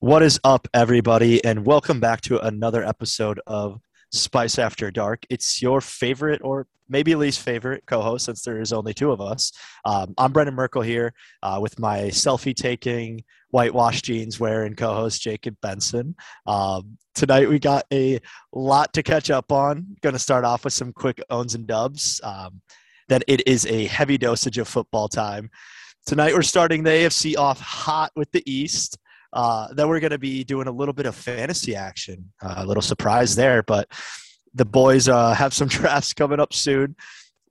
What is up, everybody, and welcome back to another episode of Spice After Dark. It's your favorite, or maybe least favorite, co-host, since there is only two of us. Um, I'm Brendan Merkel here uh, with my selfie-taking, whitewash jeans wearing co-host Jacob Benson. Um, tonight we got a lot to catch up on. Going to start off with some quick owns and dubs. Um, then it is a heavy dosage of football time. Tonight we're starting the AFC off hot with the East. Uh, then we're going to be doing a little bit of fantasy action. Uh, a little surprise there, but the boys uh, have some drafts coming up soon.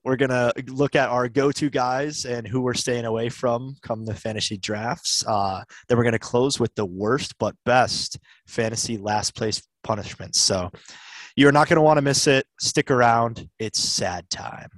We're going to look at our go to guys and who we're staying away from come the fantasy drafts. Uh, then we're going to close with the worst but best fantasy last place punishments. So you're not going to want to miss it. Stick around. It's sad time.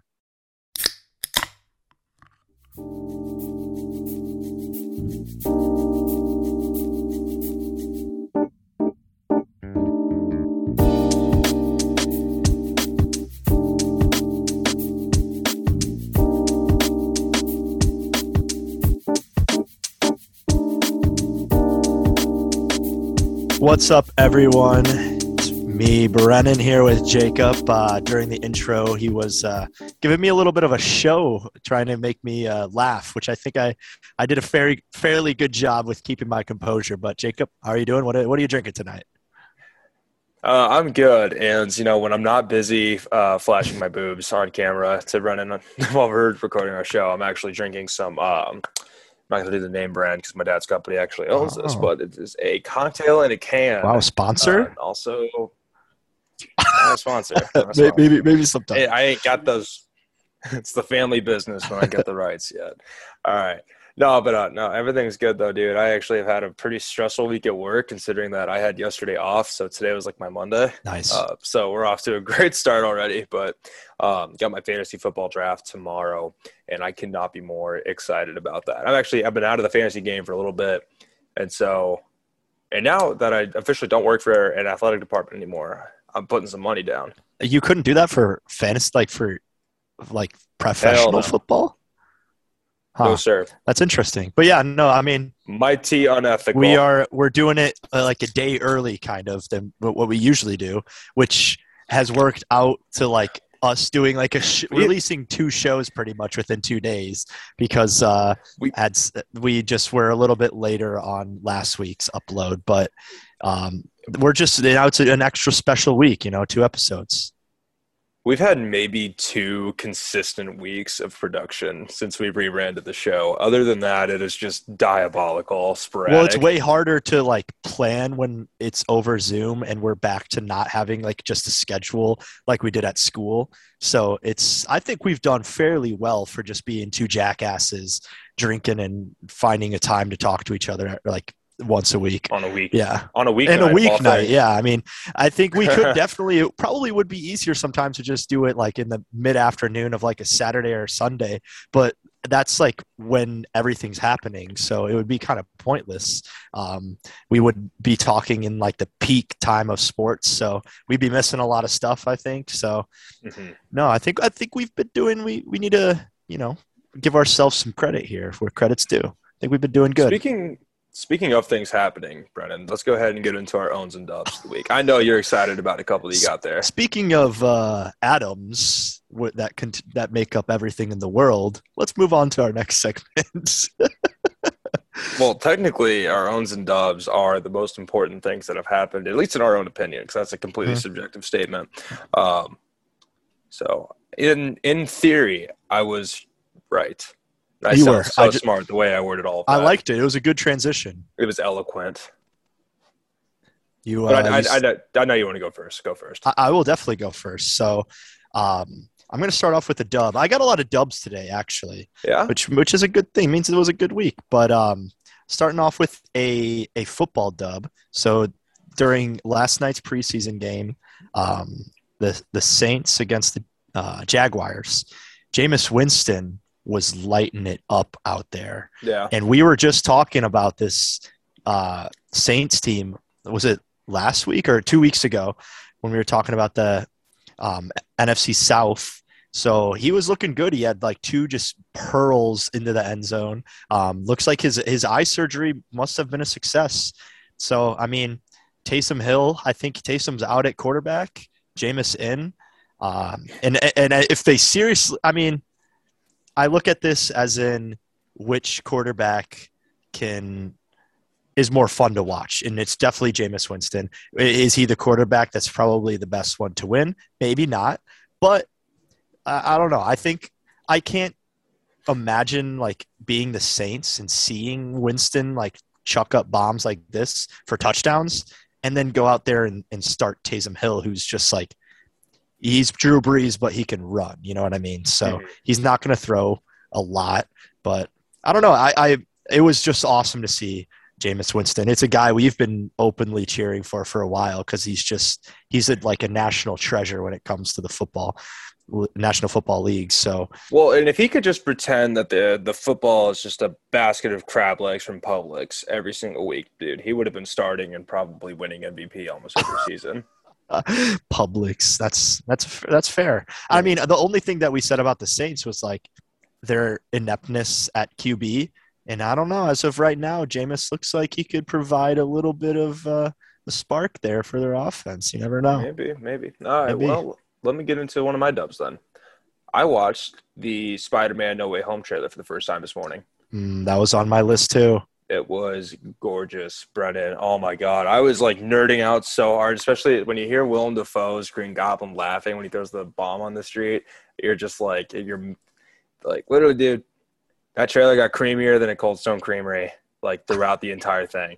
What's up, everyone? It's me, Brennan, here with Jacob. Uh, during the intro, he was uh, giving me a little bit of a show, trying to make me uh, laugh, which I think I, I did a fairly fairly good job with keeping my composure. But Jacob, how are you doing? What are, what are you drinking tonight? Uh, I'm good, and you know when I'm not busy uh, flashing my boobs on camera to Brennan while we're recording our show, I'm actually drinking some um, I'm not going to do the name brand because my dad's company actually owns oh. this, but it is a cocktail in a can. Wow, sponsor. Uh, also, a sponsor. A sponsor. maybe, maybe sometime. I ain't got those. It's the family business when I get the rights yet. All right. No, but uh, no, everything's good though, dude. I actually have had a pretty stressful week at work, considering that I had yesterday off. So today was like my Monday. Nice. Uh, so we're off to a great start already. But um, got my fantasy football draft tomorrow, and I cannot be more excited about that. I've actually I've been out of the fantasy game for a little bit, and so and now that I officially don't work for an athletic department anymore, I'm putting some money down. You couldn't do that for fantasy, like for like professional no. football. Huh. No, sir. That's interesting. But yeah, no, I mean, mighty unethical. We are we're doing it uh, like a day early, kind of than what we usually do, which has worked out to like us doing like a sh- releasing two shows pretty much within two days because uh, we had we just were a little bit later on last week's upload, but um, we're just you know it's an extra special week, you know, two episodes. We've had maybe two consistent weeks of production since we rebranded the show. Other than that, it is just diabolical, sporadic. Well, it's way harder to like plan when it's over Zoom and we're back to not having like just a schedule like we did at school. So it's I think we've done fairly well for just being two jackasses drinking and finding a time to talk to each other like once a week. On a week. Yeah. On a week and a weeknight yeah. I mean i think we could definitely it probably would be easier sometimes to just do it like in the mid afternoon of like a saturday or sunday but that's like when everything's happening. So it would be kind of pointless. Um, we would be talking in like the peak time of sports so we'd be missing a lot of stuff i think. So mm-hmm. no i think i think we've been doing we we need to you know give ourselves some credit here where credit's due. I think we've been doing good. Speaking Speaking of things happening, Brennan, let's go ahead and get into our owns and dubs of the week. I know you're excited about a couple that you got there. Speaking of uh, atoms that cont- that make up everything in the world, let's move on to our next segment. well, technically, our owns and dubs are the most important things that have happened, at least in our own opinion, because that's a completely mm-hmm. subjective statement. Um, so, in in theory, I was right. I you were so just, smart the way I worded all. I liked it. It was a good transition. It was eloquent. You, uh, I, I, I, know you want to go first. Go first. I, I will definitely go first. So, um, I'm going to start off with a dub. I got a lot of dubs today, actually. Yeah. Which which is a good thing. It means it was a good week. But um, starting off with a a football dub. So during last night's preseason game, um, the the Saints against the uh, Jaguars, Jameis Winston was lighting it up out there. Yeah. And we were just talking about this uh, Saints team. Was it last week or two weeks ago when we were talking about the um, NFC South? So he was looking good. He had like two just pearls into the end zone. Um, looks like his his eye surgery must have been a success So I mean, Taysom Hill. I think Taysom's out at quarterback. Jameis in, um, and and if they seriously, I mean, I look at this as in which quarterback can is more fun to watch, and it's definitely Jameis Winston. Is he the quarterback that's probably the best one to win? Maybe not, but I, don't know. I think I can't imagine like being the Saints and seeing Winston like chuck up bombs like this for touchdowns and then go out there and, and start Taysom Hill, who's just like he's Drew Brees, but he can run. You know what I mean? So mm-hmm. he's not going to throw a lot, but I don't know. I, I it was just awesome to see Jameis Winston. It's a guy we've been openly cheering for for a while because he's just he's a, like a national treasure when it comes to the football. National Football League. So well, and if he could just pretend that the the football is just a basket of crab legs from Publix every single week, dude, he would have been starting and probably winning MVP almost every season. Publix, that's that's that's fair. I mean, the only thing that we said about the Saints was like their ineptness at QB, and I don't know. As of right now, Jameis looks like he could provide a little bit of uh, a spark there for their offense. You never know. Maybe, maybe. All right. Maybe. Well, let me get into one of my dubs then. I watched the Spider-Man No Way Home trailer for the first time this morning. Mm, that was on my list too. It was gorgeous, Brennan. Oh my god, I was like nerding out so hard, especially when you hear Willem Dafoe's Green Goblin laughing when he throws the bomb on the street. You're just like, you're like, literally, dude. That trailer got creamier than a Cold Stone Creamery, like throughout the entire thing.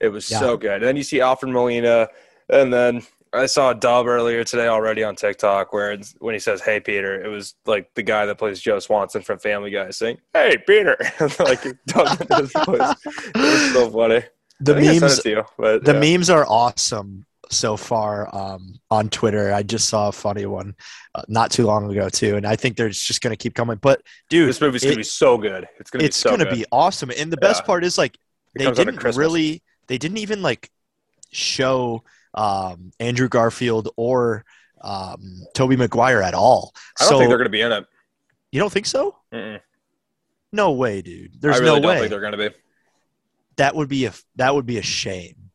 It was yeah. so good. And then you see Alfred Molina, and then I saw a dub earlier today already on TikTok where when he says "Hey Peter," it was like the guy that plays Joe Swanson from Family Guy saying "Hey Peter," like. It was so funny. The memes, you, but, the yeah. memes are awesome so far um, on Twitter. I just saw a funny one uh, not too long ago too, and I think they're just going to keep coming. But dude, this movie's going to be so good. It's going to be so going to be awesome. And the best yeah. part is like they didn't really, they didn't even like show um, Andrew Garfield or um, Tobey Maguire at all. I don't so, think they're going to be in it. You don't think so? Mm-mm. No way, dude. There's I really no don't way. think they're going to be. That would be a that would be a shame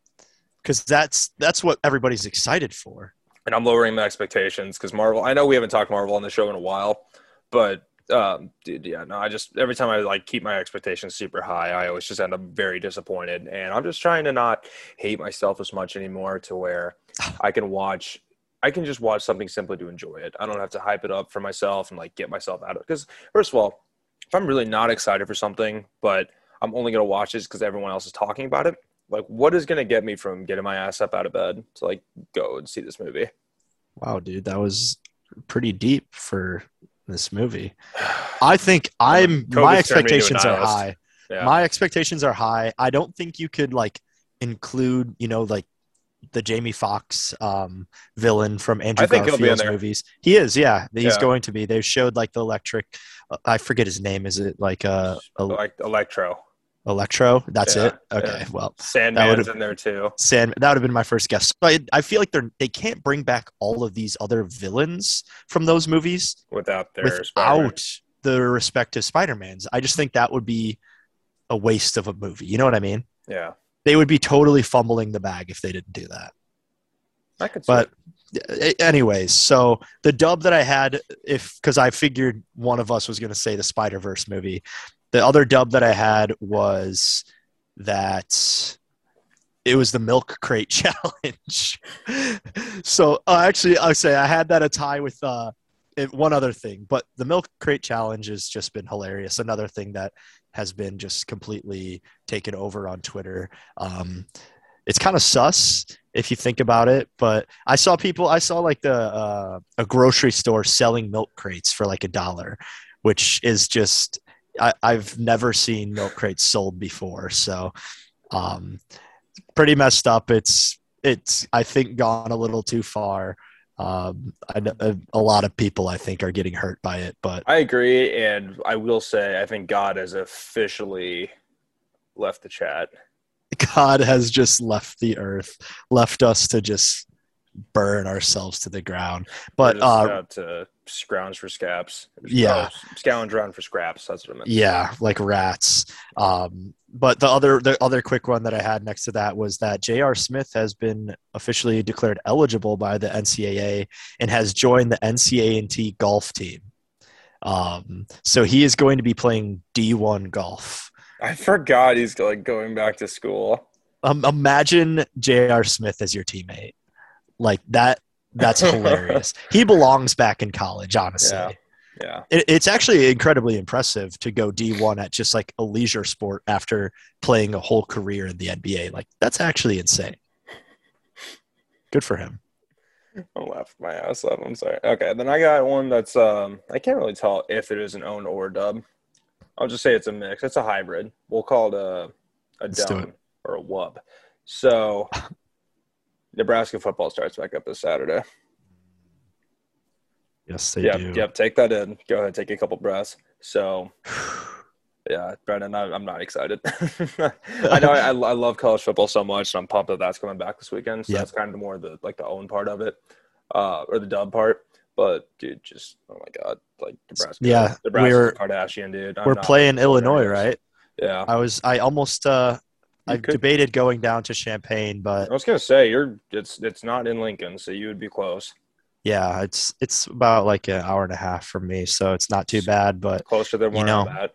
because that's that's what everybody's excited for. And I'm lowering my expectations because Marvel. I know we haven't talked Marvel on the show in a while, but um, dude, yeah, no, I just every time I like keep my expectations super high, I always just end up very disappointed. And I'm just trying to not hate myself as much anymore to where I can watch, I can just watch something simply to enjoy it. I don't have to hype it up for myself and like get myself out of it. Because first of all, if I'm really not excited for something, but I'm only gonna watch this because everyone else is talking about it, like what is gonna get me from getting my ass up out of bed to like go and see this movie? Wow, dude, that was pretty deep for this movie. I think I'm my expectations are high. Yeah. My expectations are high. I don't think you could like include, you know, like the Jamie Foxx um, villain from Andrew Garfield's movies. He is, yeah. He's yeah. going to be. They showed like the electric. Uh, I forget his name. Is it like uh, a like Electro? Electro. That's yeah, it. Okay. Yeah. Well, Sandman's in there too. Sand. That would have been my first guess. But I, I, feel like they're they can't bring back all of these other villains from those movies without their without Spider-Man. the respective Spider Mans. I just think that would be a waste of a movie. You know what I mean? Yeah. They would be totally fumbling the bag if they didn't do that. I could. But anyways, so the dub that I had, if because I figured one of us was going to say the Spider Verse movie, the other dub that I had was that it was the milk crate challenge. so uh, actually, I'll say I had that a tie with uh, one other thing, but the milk crate challenge has just been hilarious. Another thing that has been just completely taken over on Twitter. Um, it's kind of sus if you think about it, but I saw people. I saw like the uh, a grocery store selling milk crates for like a dollar, which is just I, have never seen milk crates sold before, so um, pretty messed up. It's it's I think gone a little too far. Um, I, a, a lot of people I think are getting hurt by it, but I agree, and I will say I think God has officially left the chat. God has just left the earth, left us to just burn ourselves to the ground. But uh, out to scrounge for scraps. Yeah. Oh, around for scraps. That's what I meant. Yeah, like rats. Um, but the other the other quick one that I had next to that was that J.R. Smith has been officially declared eligible by the NCAA and has joined the NC A&T golf team. Um, so he is going to be playing D1 golf. I forgot he's like going back to school. Um, imagine J.R. Smith as your teammate. Like that. That's hilarious. he belongs back in college, honestly. Yeah. Yeah. It, it's actually incredibly impressive to go D1 at just like a leisure sport after playing a whole career in the NBA. Like that's actually insane. Good for him. I laughed my ass off. I'm sorry. Okay, then I got one that's um I can't really tell if it is an own or dub. I'll just say it's a mix. It's a hybrid. We'll call it a a Let's dub or a wub. So Nebraska football starts back up this Saturday. Yes, they Yep, do. yep. Take that in. Go ahead, take a couple breaths. So yeah, Brendan, I, I'm not excited. I know I, I love college football so much, and I'm pumped that that's coming back this weekend. So Yep. that's kind of more the like the own part of it, uh, or the dub part. But dude, just oh my god, like Nebraska, Yeah, Nebraska we're- Kardashian, dude. I'm We're playing looking forward to Illinois, right? Yeah, I was I almost uh I could- debated going down to Champaign, but I was gonna say you're it's it's not in Lincoln, so you would be close, yeah, it's it's about like an hour and a half from me, so it's not too bad. But closer than You know, at.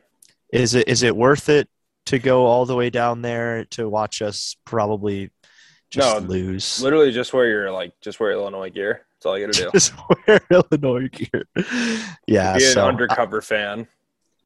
is it is it worth it to go all the way down there to watch us probably just No, lose? Literally, just wear your like just wear Illinois gear. That's all you gotta do. Just wear Illinois gear. Yeah, be an so undercover fan.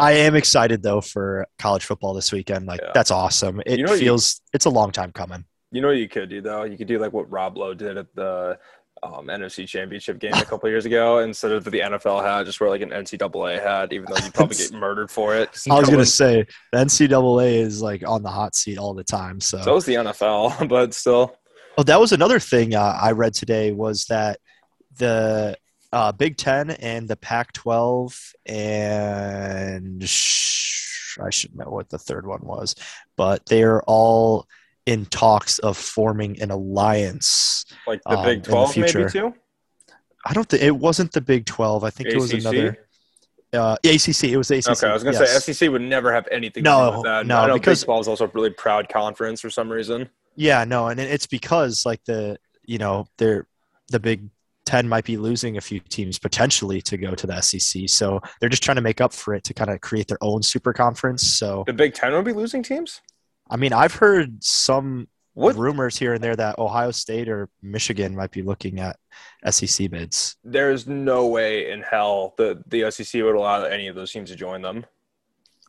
I am excited though for college football this weekend. Like Yeah. that's awesome. It You know what you- feels it's a long time coming. You know what you could do though? You could do like what Rob Lowe did at the um, NFC Championship game a couple years ago. Instead of the NFL hat, just wear like an NCAA hat, even though you probably get murdered for it. I was gonna say the NCAA is like on the hot seat all the time. So, So is the NFL, but still. oh, that was another thing uh, I read today was that the uh, Big Ten and the Pac-12 and sh- I should know what the third one was, but they're all in talks of forming an alliance. Like the Um, Big the Twelve, maybe too. I don't think it wasn't the Big 12. I think it was another uh, ACC. It was the ACC. Okay, I was gonna yes. say SEC would never have anything to No, do with that. no, I know because- Twelve is also a really proud conference for some reason. Yeah, no, and it's because like the you know they're the Big Ten might be losing a few teams potentially to go to the SEC, so they're just trying to make up for it to kind of create their own super conference. So The Big Ten would be losing teams. I mean, I've heard some What? rumors here and there that Ohio State or Michigan might be looking at SEC bids. There's no way in hell that the SEC would allow any of those teams to join them.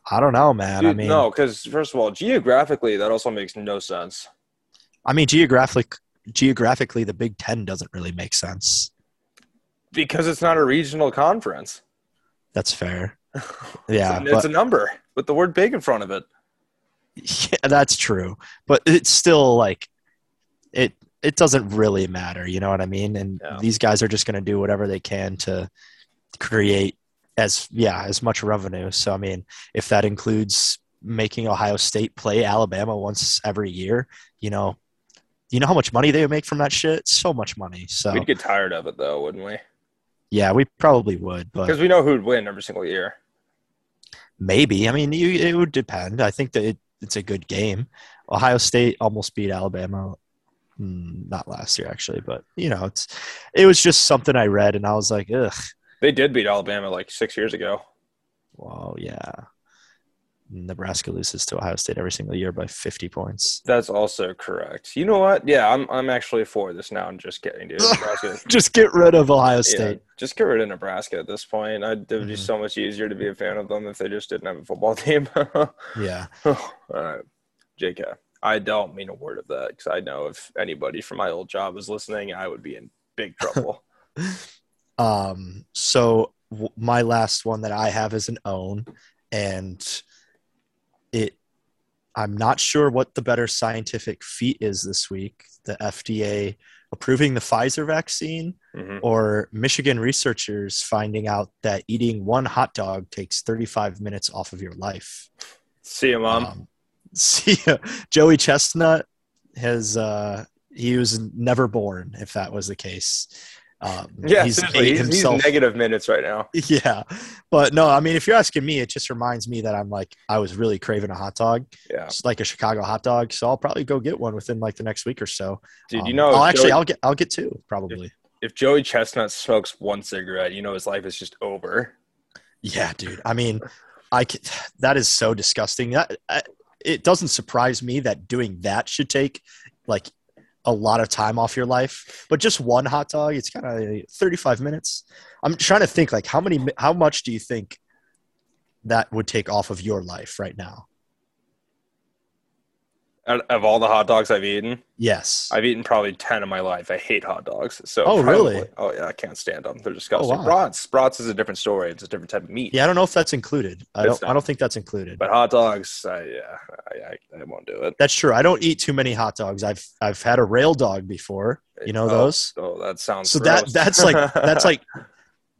I don't know, man. I mean, no, because first of all, geographically, that also makes no sense. I mean, geographic geographically, the Big Ten doesn't really make sense. Because it's not a regional conference. That's fair. Yeah, it's, a, it's but- a number with the word big in front of it. Yeah, that's true. But it's still like it it doesn't really matter, you know what I mean? And Yeah. these guys are just going to do whatever they can to create as yeah, as much revenue. So I mean, if that includes making Ohio State play Alabama once every year, you know, you know how much money they would make from that shit? So much money. So We'd get tired of it though, wouldn't we? Yeah, we probably would, but Because we know who'd win every single year. Maybe. I mean, you, it would depend. I think that it, it's a good game. Ohio State almost beat Alabama. Mm, Not last year, actually, but you know, it's it was just something I read, and I was like, ugh. They did beat Alabama like six years ago. Well, yeah. Nebraska loses to Ohio State every single year by 50 points. That's also correct. You know what? Yeah, I'm I'm actually for this now. I'm just kidding, dude. Just get rid of Ohio yeah, State. just get rid of Nebraska at this point. It would be Mhm. so much easier to be a fan of them if they just didn't have a football team. Yeah. All right, JK. I don't mean a word of that because I know if anybody from my old job was listening, I would be in big trouble. Um, so w- my last one that I have is an own, and it. I'm not sure what the better scientific feat is this week. The FDA approving the Pfizer vaccine, hmm or Michigan researchers finding out that eating one hot dog takes 35 minutes off of your life. See you, mom. Um, see, Joey Chestnut has uh, he was never born if that was the case. Um, yeah, he's, he's, himself. he's negative minutes right now. Yeah, but no, I mean, if you're asking me, it just reminds me that I'm like I was really craving a hot dog. Yeah, just like a Chicago hot dog. So I'll probably go get one within like the next week or so. Dude, um, you know, I'll actually Joey, I'll get I'll get two probably. If, if Joey Chestnut smokes one cigarette, you know his life is just over. Yeah, dude. I mean, I that is so disgusting. That I, it doesn't surprise me that doing that should take like a lot of time off your life but just one hot dog it's kind of 35 minutes. I'm trying to think like how many how much do you think that would take off of your life right now of all the hot dogs I've eaten, yes, I've eaten probably ten in my life. I hate hot dogs. So oh probably, really? Oh yeah, I can't stand them. They're disgusting. Oh, wow. Brats, is a different story. It's a different type of meat. Yeah, I don't know if that's included. I don't. I don't think that's included. But hot dogs, I, yeah, I, I, I, won't do it. That's true. I don't eat too many hot dogs. I've I've had a rail dog before. You know oh, those? Oh, that sounds. So gross. that that's like that's like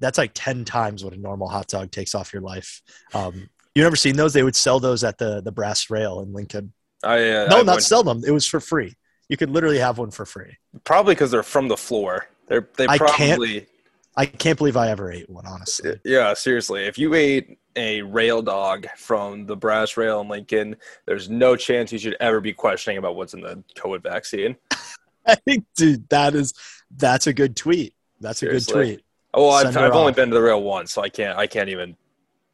that's like ten times what a normal hot dog takes off your life. Um, you never seen those? They would sell those at the the brass rail in Lincoln. I, uh, no, I not sell them. It was for free. You could literally have one for free. Probably because they're from the floor. They're they probably. I can't, I can't believe I ever ate one. Honestly. Yeah, seriously. If you ate a rail dog from the brass rail in Lincoln, there's no chance you should ever be questioning about what's in the COVID vaccine. I think, dude, that is that's a good tweet. That's seriously. a good tweet. Oh, well, I've, I've only been to the rail once, so I can't. I can't even.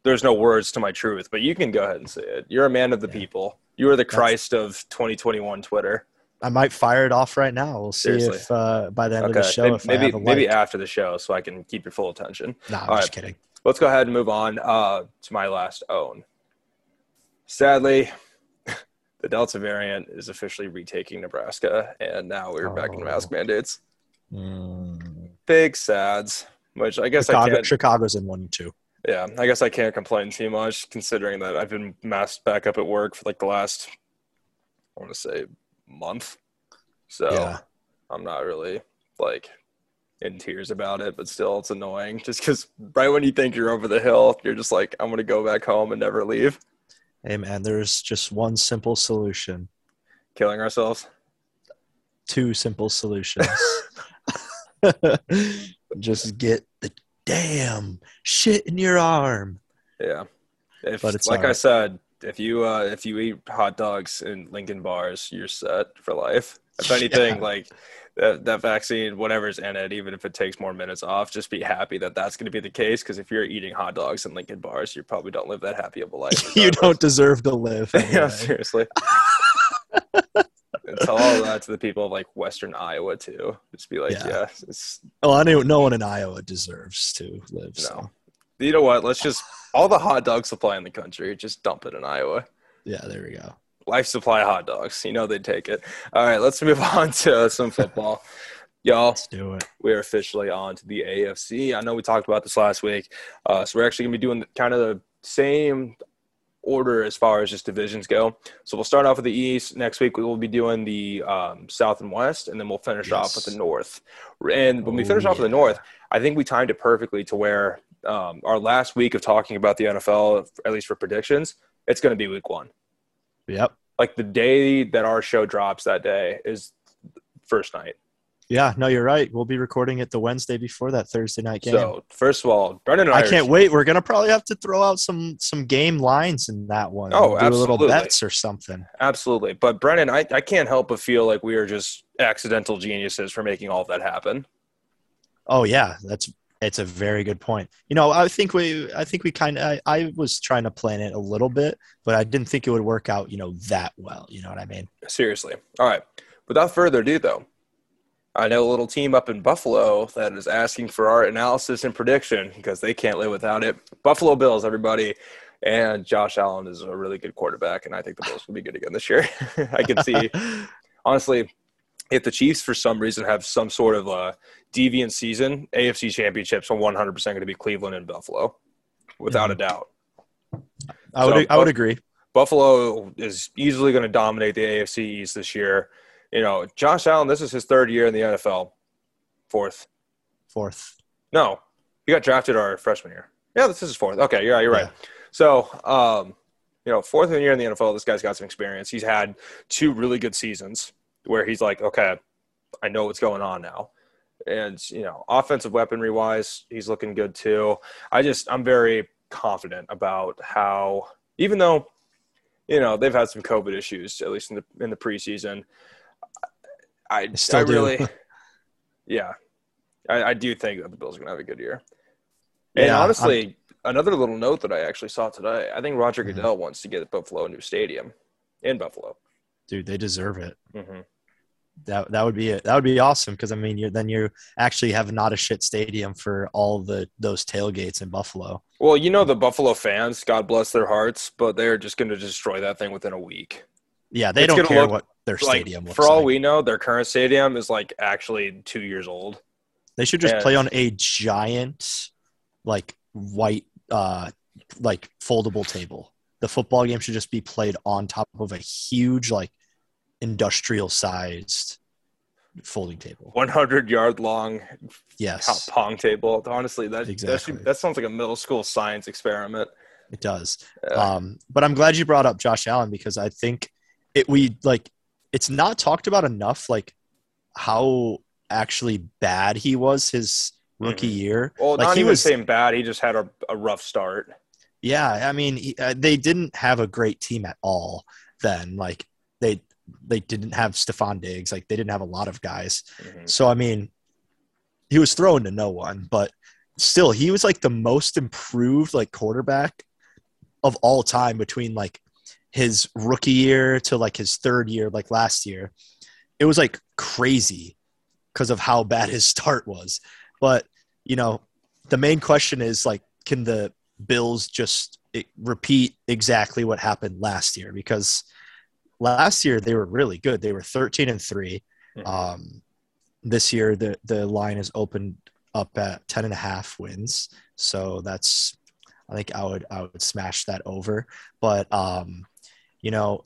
There's no words to my truth, but you can go ahead and say it. You're a man of the yeah. people. You are the Christ That's, of 2021 Twitter. I might fire it off right now. We'll see Seriously. if uh, by the end okay. of the show, maybe maybe, maybe after the show, so I can keep your full attention. No, I'm All just right. kidding. Let's go ahead and move on uh, to my last own. Sadly, the Delta variant is officially retaking Nebraska, and now we're oh. back in mask oh. mandates. Mm. Big sads, which I guess Chicago, I can't. Chicago's in one too. Yeah, I guess I can't complain too much considering that I've been masked back up at work for like the last, I want to say, month. So yeah. I'm not really like in tears about it, but still it's annoying just because right when you think you're over the hill, you're just like, I'm going to go back home and never leave. Hey, man, there's just one simple solution killing ourselves. Two simple solutions. just get the damn shit in your arm. Yeah. If, but it's like I said, if you uh, if you eat hot dogs in Lincoln bars, you're set for life. If anything, yeah. like that, that vaccine, whatever's in it, even if it takes more minutes off, just be happy that that's going to be the case. Because if you're eating hot dogs in Lincoln bars, you probably don't live that happy of a life. you don't deserve to live. Anyway. yeah, seriously. Tell all that to the people of like Western Iowa too. Just be like, yeah, yeah it's. Oh, I know no one in Iowa deserves to live. No. So. You know what? Let's just all the hot dog supply in the country, just dump it in Iowa. Yeah, there we go. Life supply hot dogs. You know they'd take it. All right, let's move on to some football. Y'all, let's do it. We're officially on to the AFC. I know we talked about this last week, uh, so we're actually going to be doing kind of the same order as far as just divisions go. So we'll start off with the East. Next week we will be doing the um, South and West, and then we'll finish yes. off with the North. And when we finish off with the North, I think we timed it perfectly to where um, our last week of talking about the NFL, at least for predictions, it's going to be Week One. Yep. Like the day that our show drops that day is first night. Yeah, no, you're right. We'll be recording it the Wednesday before that Thursday night game. So, first of all, Brendan, I, I can't wait. We're gonna probably have to throw out some some game lines in that one. Oh, we'll do absolutely. a little bets or something. Absolutely, but Brendan, I, I can't help but feel like we are just accidental geniuses for making all of that happen. Oh yeah, that's it's a very good point. You know, I think we I think we kind of I, I was trying to plan it a little bit, but I didn't think it would work out. You know that well. You know what I mean? Seriously. All right. Without further ado, though I know a little team up in Buffalo that is asking for our analysis and prediction because they can't live without it. Buffalo Bills, everybody. And Josh Allen is a really good quarterback, and I think the Bills will be good again this year. I can see, honestly, if the Chiefs for some reason have some sort of a deviant season, AFC championships are 100% going to be Cleveland and Buffalo, without mm-hmm. a doubt. I would, so, I would agree. Buffalo is easily going to dominate the AFC East this year you know, Josh Allen, this is his third year in the NFL. Fourth. Fourth. No, he got drafted our freshman year. Yeah, this is his fourth. Okay, you're right. You're yeah. right. So, um, you know, fourth year in the NFL, this guy's got some experience. He's had two really good seasons where he's like, okay, I know what's going on now. And you know, offensive weaponry wise, he's looking good too. I just I'm very confident about how even though you know they've had some COVID issues at least in the in the preseason. I I really, yeah, I, I, do think that the Bills are going to have a good year. And yeah, honestly, I'm, another little note that I actually saw today, I think Roger mm-hmm. Goodell wants to get Buffalo a new stadium in Buffalo. Dude, they deserve it. Mm-hmm that that would be it. That would be awesome because I mean, you then you actually have not a shit stadium for all the those tailgates in Buffalo. Well, you know the Buffalo fans, God bless their hearts, but they're just going to destroy that thing within a week. Yeah, they it's don't care look, what their stadium like, looks For all like. we know, their current stadium is like actually two years old. They should just and, play on a giant, like white, uh, like foldable table. The football game should just be played on top of a huge, like industrial sized folding table 100 yard long yes pong table honestly that exactly. that, that sounds like a middle school science experiment it does yeah. um, but i'm glad you brought up josh allen because i think it we like it's not talked about enough like how actually bad he was his rookie mm-hmm. year well like, not he even was saying bad he just had a, a rough start yeah i mean he, uh, they didn't have a great team at all then like they they didn't have Stefon Diggs. Like they didn't have a lot of guys. Mm-hmm. So I mean, he was thrown to no one, but still, he was like the most improved like quarterback of all time between like his rookie year to like his third year, like last year. It was like crazy because of how bad his start was. But you know, the main question is like, can the Bills just repeat exactly what happened last year? Because last year they were really good. They were 13 and 3. Mm-hmm. Um, this year the the line is opened up at 10 and a half wins. So that's I think I would I would smash that over. But um, you know,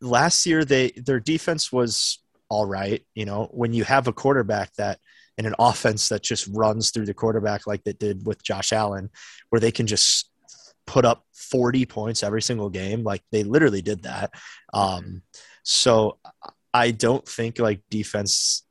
last year they their defense was all right. You know, when you have a quarterback that in an offense that just runs through the quarterback like they did with Josh Allen, where they can just put up 40 points every single game. Like they literally did that. Um, so I don't think like defense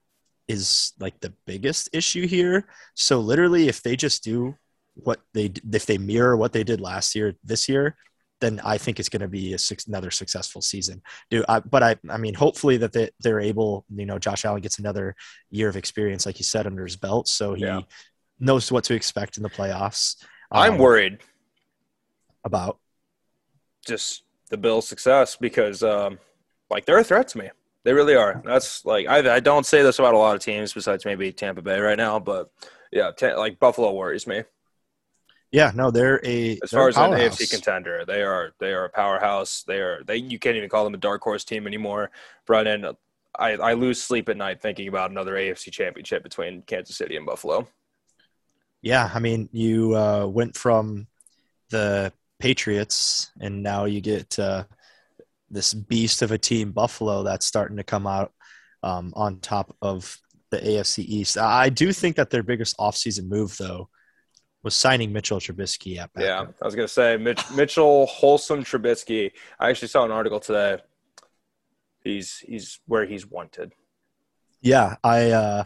is like the biggest issue here. So literally, if they just do what they if they mirror what they did last year this year, then I think it's going to be a, another successful season. Do I, but I I mean hopefully that they, they're able. You know, Josh Allen gets another year of experience, like you said, under his belt, so he yeah. knows what to expect in the playoffs. I'm um, worried about just the Bills' success because, um, like, they're a threat to me. They really are. That's like I, I don't say this about a lot of teams besides maybe Tampa Bay right now, but yeah, t- like Buffalo worries me. Yeah, no, they're a as they're far as an AFC contender, they are they are a powerhouse. They are they you can't even call them a dark horse team anymore. Brennan, I, I lose sleep at night thinking about another AFC championship between Kansas City and Buffalo. Yeah, I mean, you uh, went from the Patriots, and now you get uh, this beast of a team, Buffalo, that's starting to come out um, on top of the AFC East. I do think that their biggest offseason move, though, was signing Mitchell Trubisky at Yeah, I was going to say Mitch, Mitchell Wholesome Trubisky. I actually saw an article today. He's he's where he's wanted. Yeah, I uh,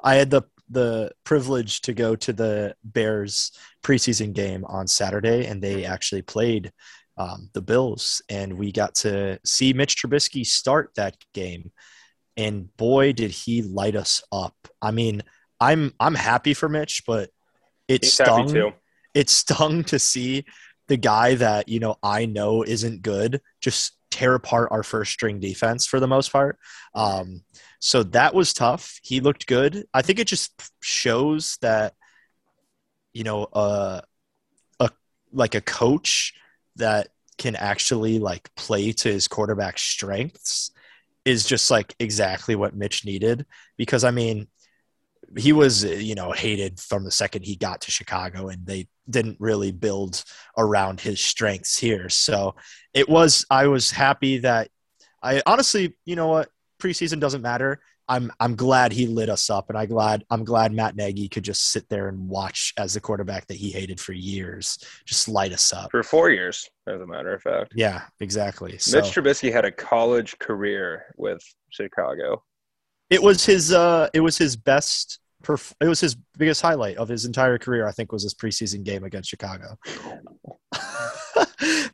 I had the the privilege to go to the Bears preseason game on Saturday, and they actually played um, the Bills, and we got to see Mitch Trubisky start that game, and boy, did he light us up! I mean, I'm I'm happy for Mitch, but it He's stung. It stung to see the guy that you know I know isn't good just tear apart our first string defense for the most part. Um, so that was tough. He looked good. I think it just shows that you know uh, a like a coach that can actually like play to his quarterback strengths is just like exactly what Mitch needed because I mean he was uh, you know hated from the second he got to Chicago and they didn't really build around his strengths here so it was I was happy that I honestly you know what preseason doesn't matter. I'm I'm glad he lit us up, and I glad I'm glad Matt Nagy could just sit there and watch as the quarterback that he hated for years just light us up for four years, as a matter of fact. Yeah, exactly. So, Mitch Trubisky had a college career with Chicago. It was his. Uh, it was his best. Perf- it was his biggest highlight of his entire career. I think was his preseason game against Chicago.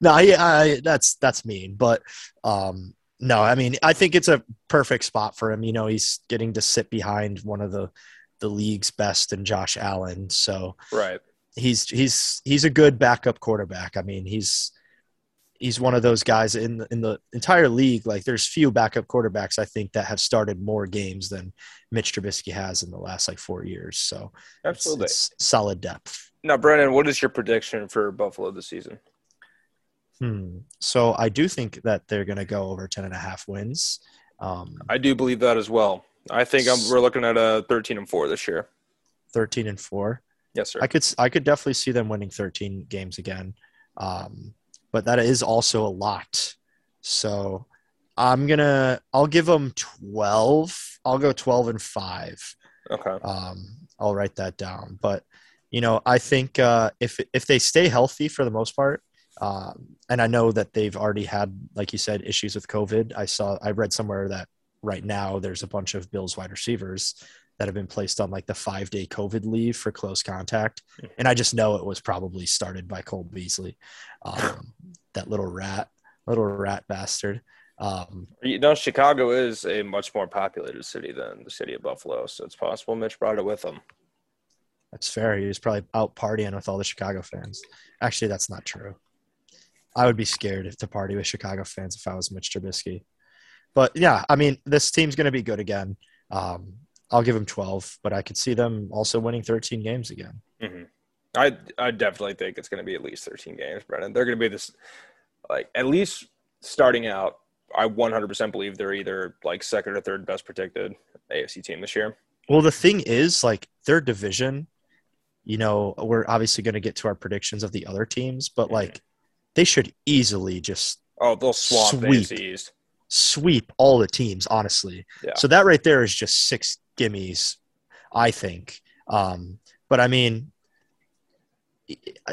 no, I, I, that's that's mean, but um, no, I mean I think it's a perfect spot for him. You know, he's getting to sit behind one of the the league's best and Josh Allen, so right. He's he's he's a good backup quarterback. I mean, he's he's one of those guys in the, in the entire league. Like, there's few backup quarterbacks I think that have started more games than Mitch Trubisky has in the last like four years. So, absolutely, it's, it's solid depth. Now, Brennan, what is your prediction for Buffalo this season? Hmm. So I do think that they're going to go over 10 and a half wins. Um, I do believe that as well. I think I'm, we're looking at a 13 and four this year. 13 and four. Yes, sir. I could I could definitely see them winning 13 games again. Um, but that is also a lot. So I'm gonna I'll give them 12. I'll go 12 and five. Okay. Um, I'll write that down. But you know, I think uh, if if they stay healthy for the most part, um, and I know that they've already had, like you said, issues with COVID. I saw I read somewhere that right now there's a bunch of Bills wide receivers that have been placed on like the five day COVID leave for close contact. And I just know it was probably started by Cole Beasley, um, that little rat, little rat bastard. Um, you know, Chicago is a much more populated city than the city of Buffalo, so it's possible Mitch brought it with him. That's fair. He was probably out partying with all the Chicago fans. Actually, that's not true. I would be scared to party with Chicago fans if I was Mitch Trubisky. But yeah, I mean, this team's going to be good again. Um, I'll give them 12, but I could see them also winning 13 games again. Mm-hmm. I I definitely think it's going to be at least 13 games, Brennan. They're going to be this, like at least starting out. I 100% believe they're either like second or third best protected AFC team this year. Well, the thing is, like their division, you know, we're obviously going to get to our predictions of the other teams, but mm-hmm. like they should easily just oh they'll swamp sweep, the East. Sweep all the teams. Honestly, yeah. so that right there is just six gimmies, I think. Um, but I mean,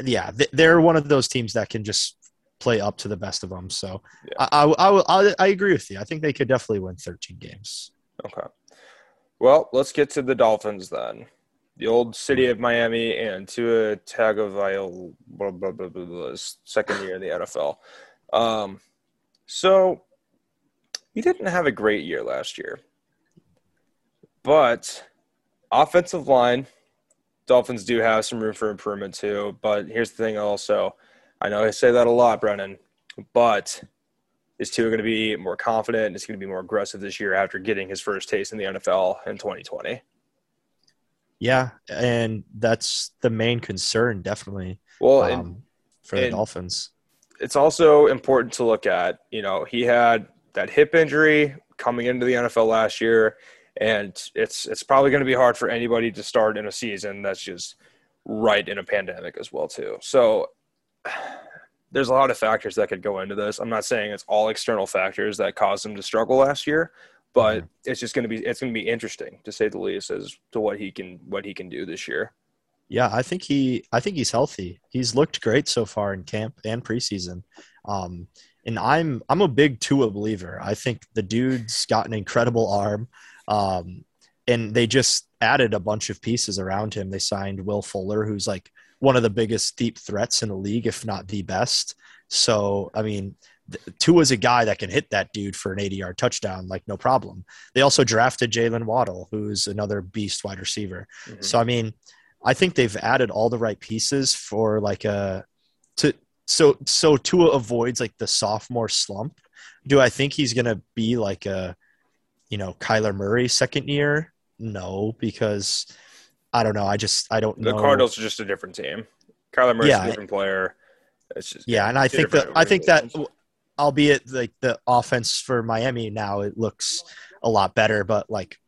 yeah, they're one of those teams that can just play up to the best of them. So yeah. I, I, I, I, agree with you. I think they could definitely win 13 games. Okay. Well, let's get to the Dolphins then the old city of Miami and Tua Tagovailoa blah, blah, blah, blah, second year in the NFL. Um, so he didn't have a great year last year, but offensive line, Dolphins do have some room for improvement too. But here's the thing, also, I know I say that a lot, Brennan, but is Tua going to be more confident? And is going to be more aggressive this year after getting his first taste in the NFL in 2020? Yeah, and that's the main concern, definitely. Well, um, and, for the Dolphins, it's also important to look at. You know, he had that hip injury coming into the NFL last year, and it's it's probably going to be hard for anybody to start in a season that's just right in a pandemic as well too. So there's a lot of factors that could go into this. I'm not saying it's all external factors that caused him to struggle last year, but mm-hmm. it's just going to be it's going to be interesting to say the least as to what he can what he can do this year. Yeah, I think he I think he's healthy. He's looked great so far in camp and preseason. Um, and I'm I'm a big Tua believer. I think the dude's got an incredible arm. Um, and they just added a bunch of pieces around him. They signed Will Fuller, who's like one of the biggest deep threats in the league, if not the best. So, I mean, Tua's a guy that can hit that dude for an 80 yard touchdown, like no problem. They also drafted Jaylen Waddle, who's another beast wide receiver. Mm-hmm. So, I mean, I think they've added all the right pieces for like a to so so Tua avoids like the sophomore slump. Do I think he's gonna be like a you know Kyler Murray second year? No, because I don't know. I just I don't the know. Cardinals are just a different team. Kyler Murray's yeah, a different player. Just yeah, and I think that I think that albeit like the offense for Miami now it looks a lot better, but like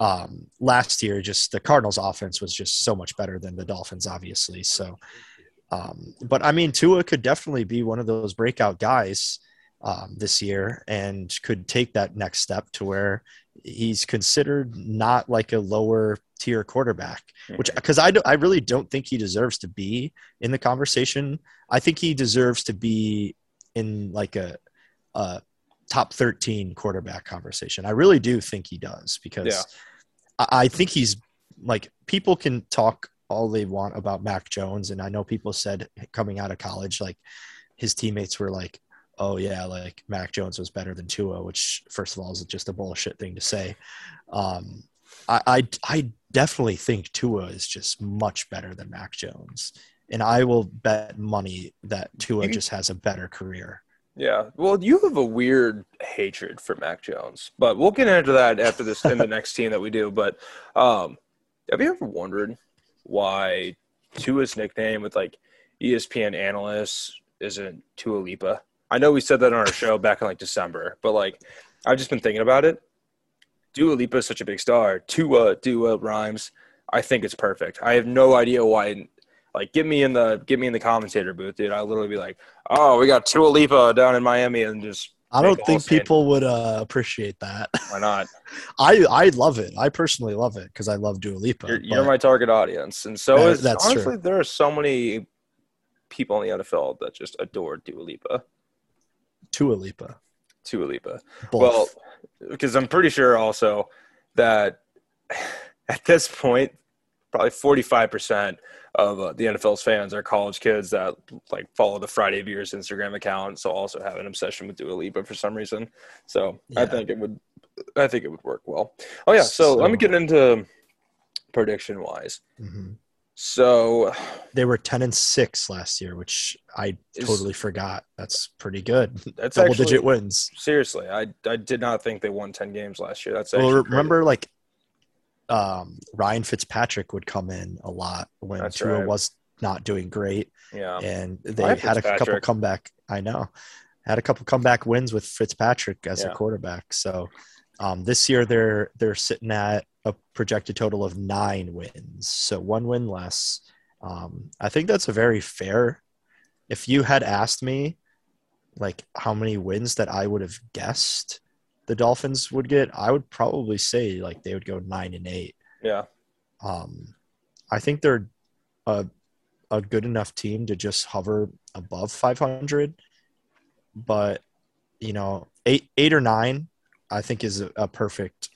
um, last year, just the Cardinals' offense was just so much better than the Dolphins, obviously. So, um, but I mean, Tua could definitely be one of those breakout guys um, this year and could take that next step to where he's considered not like a lower tier quarterback, which because mm-hmm. I, I really don't think he deserves to be in the conversation. I think he deserves to be in like a, a top 13 quarterback conversation. I really do think he does because Yeah. I, I think he's like people can talk all they want about Mac Jones, and I know people said coming out of college like his teammates were like, "Oh yeah, like Mac Jones was better than Tua," which first of all is just a bullshit thing to say. Um, I, I I definitely think Tua is just much better than Mac Jones, and I will bet money that Tua just has a better career. Yeah. Well, you have a weird hatred for Mac Jones, but we'll get into that after this in the next team that we do. But um, have you ever wondered why Tua's nickname with like ESPN analysts isn't Tua Lipa? I know we said that on our show back in like December, but like I've just been thinking about it. Dua Lipa is such a big star. Tua Dua rhymes. I think it's perfect. I have no idea why. Like, get me in the get me in the commentator booth, dude. I literally be like, "Oh, we got Tua Lipa down in Miami," and just I don't think people would uh, appreciate that. why not? I I love it. I personally love it because I love Dua Lipa. You're, you're my target audience, and so That- is that's honestly true. there are so many people in the NFL that just adore Dua Lipa. Tua Lipa. Tua Lipa. Both. Well, because I'm pretty sure also that at this point, probably 45% of uh, the NFL's fans are college kids that like follow the Friday Beers Instagram account, so also have an obsession with Dua Lipa for some reason. So I think it would, I think it would work well. Oh yeah, so, let me get into prediction wise. Mhm. So they were ten and six last year, which I Is- totally forgot. That's pretty good. that's Double actually, digit wins. Seriously, I I did not think they won 10 games last year. That's Well, crazy. remember like um, Ryan Fitzpatrick would come in a lot when That's Tua right. was not doing great, yeah. and they Ryan had a couple comeback. I know had a couple comeback wins with Fitzpatrick as Yeah. a quarterback. So um, this year they're they're sitting at a projected total of nine wins, so one win less. Um, I think that's a very fair. If you had asked me, like how many wins that I would have guessed the Dolphins would get, I would probably say like they would go nine and eight. Yeah. Um, I think they're a a good enough team to just hover above 500, but you know, eight eight or nine, I think is a, a perfect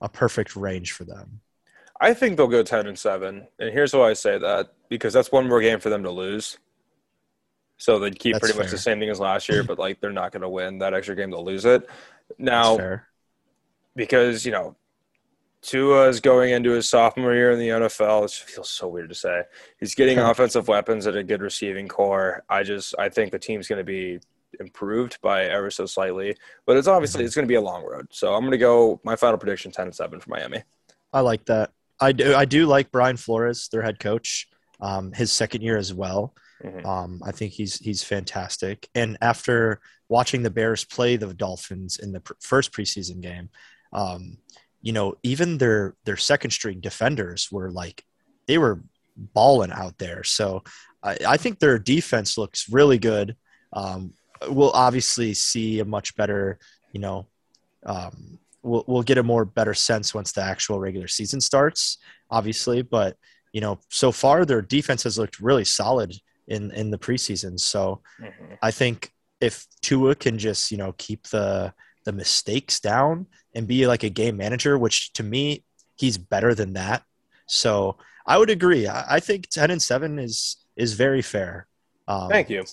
a perfect range for them. I think they'll go 10 and 7. And here's why I say that because that's one more game for them to lose. So they'd keep That's pretty much fair. the same thing as last year, but like they're not going to win that extra game, they'll lose it. Now, because, you know, Tua is going into his sophomore year in the NFL. It feels so weird to say. He's getting offensive weapons at a good receiving corps. I just I think the team's going to be improved by ever so slightly, but it's obviously Mhm. it's going to be a long road. So I'm going to go my final prediction 10 and 7 for Miami. I like that. I do. I do like Brian Flores, their head coach. Um, his second year as well. Mhm. Um, I think he's he's fantastic. And after watching the Bears play the Dolphins in the pr- first preseason game, um, you know, even their their second string defenders were like they were balling out there. So I, I think their defense looks really good. Um, we'll obviously see a much better, you know, um, we'll we'll get a more better sense once the actual regular season starts, obviously. But you know, so far their defense has looked really solid in in the preseason. So Mhm. I think if Tua can just you know keep the the mistakes down and be like a game manager, which to me he's better than that. So I would agree. I, I think ten and seven is is very fair. Um, Thank you.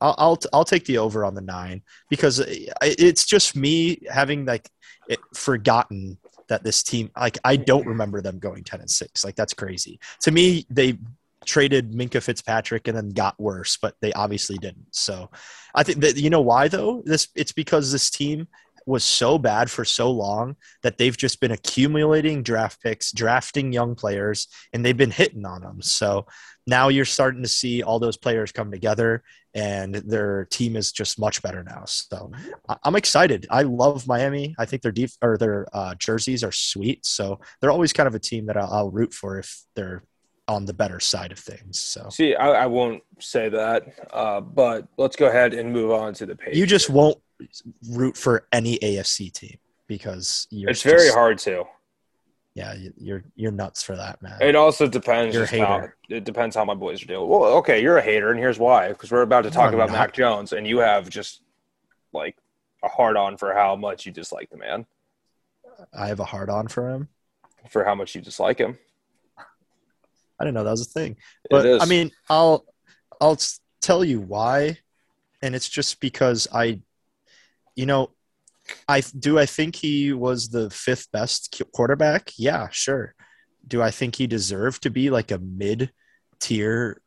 I'll, I'll I'll take the over on the nine because it's just me having like it, forgotten that this team like I don't remember them going ten and six. Like that's crazy to me. They traded Minkah Fitzpatrick and then got worse, but they obviously didn't. So I think that you know why though this it's because this team was so bad for so long that they've just been accumulating draft picks, drafting young players, and they've been hitting on them. So now you're starting to see all those players come together and their team is just much better now. So I'm excited. I love Miami. I think their deep or their uh, jerseys are sweet. So they're always kind of a team that I'll, I'll root for if they're on the better side of things. So See, I, I won't say that, uh, but let's go ahead and move on to the page. you just won't root for any AFC team because you're it's very hard to. Yeah, you- you're you're nuts for that, man. It also depends. You're a just how, hater. it depends how my boys are doing. Well, okay, you're a hater, and here's why. Because we're about to talk I'm about not. Mac Jones, and you have just like a hard on for how much you dislike the man. I have a hard on for him. For how much you dislike him. I didn't know that was a thing. But I mean, I'll I'll tell you why, and it's just because I, you know, I do I think he was the fifth best quarterback. Yeah, sure. Do I think he deserved to be like a mid tier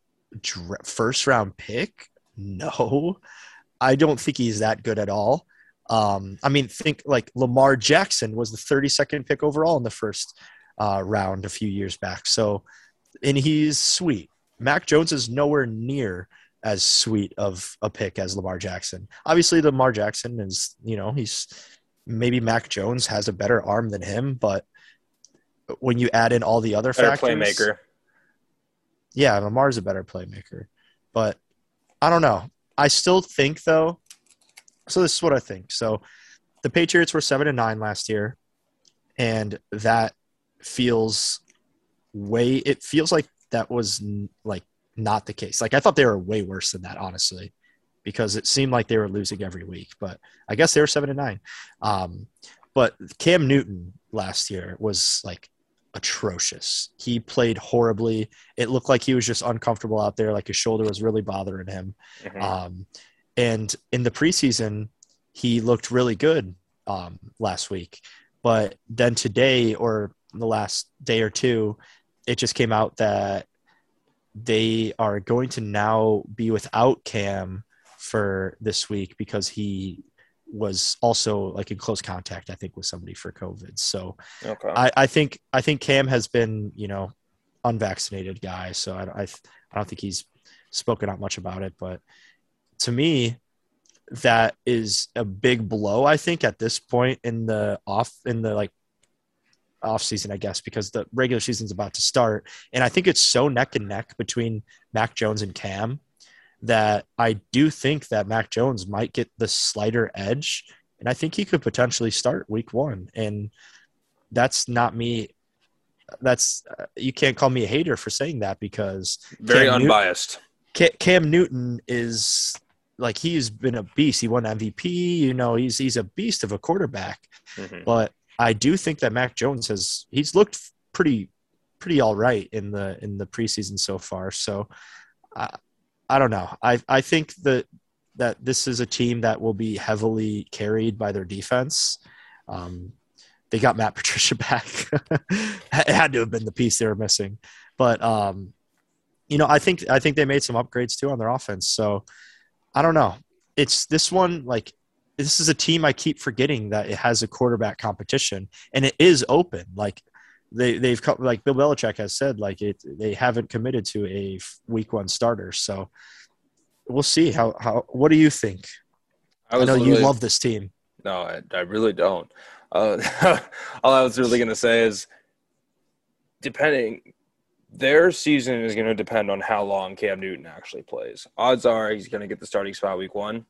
first round pick? No, I don't think he's that good at all. Um, I mean, think like Lamar Jackson was the 32nd pick overall in the first uh, round a few years back. So, and he's sweet. Mac Jones is nowhere near as sweet of a pick as Lamar Jackson. Obviously, Lamar Jackson is, you know, he's maybe Mac Jones has a better arm than him, but when you add in all the other better factors, playmaker. Yeah, Lamar's a better playmaker, but I don't know. I still think though. So this is what I think. So the Patriots were seven and nine last year, and that feels way. It feels like that was like not the case. Like I thought they were way worse than that, honestly, because it seemed like they were losing every week. But I guess they were seven and nine. Um, but Cam Newton last year was like atrocious. He played horribly. It looked like he was just uncomfortable out there, like his shoulder was really bothering him. Mm-hmm. Um, and in the preseason, he looked really good um, last week. But then today, or the last day or two, it just came out that they are going to now be without Cam for this week because he was also like in close contact, I think, with somebody for COVID. So okay. I, I think I think Cam has been, you know, unvaccinated guy. So I, I, I don't think he's spoken out much about it. But to me, that is a big blow. I think at this point in the off in the like off season, I guess, because the regular season's about to start, and I think it's so neck and neck between Mac Jones and Cam that I do think that Mac Jones might get the slighter edge, and I think he could potentially start Week One. And that's not me. That's uh, you can't call me a hater for saying that because very Cam unbiased. Newton, Cam Newton is like he's been a beast. He won MVP. You know, he's he's a beast of a quarterback. Mm-hmm. But I do think that Mac Jones has he's looked pretty pretty all right in the in the preseason so far. So. Uh, I don't know. I I think that that this is a team that will be heavily carried by their defense. Um, they got Matt Patricia back. it had to have been the piece they were missing, but um, you know, I think I think they made some upgrades too on their offense. So I don't know. It's this one like this is a team I keep forgetting that it has a quarterback competition and it is open. Like they they've like Bill Belichick has said like it they haven't committed to a week one starter. So we'll see how how what do you think? I, I know you love this team. No, I, I really don't. Uh, all I was really going to say is depending their season is going to depend on how long Cam Newton actually plays. Odds are he's going to get the starting spot week 1.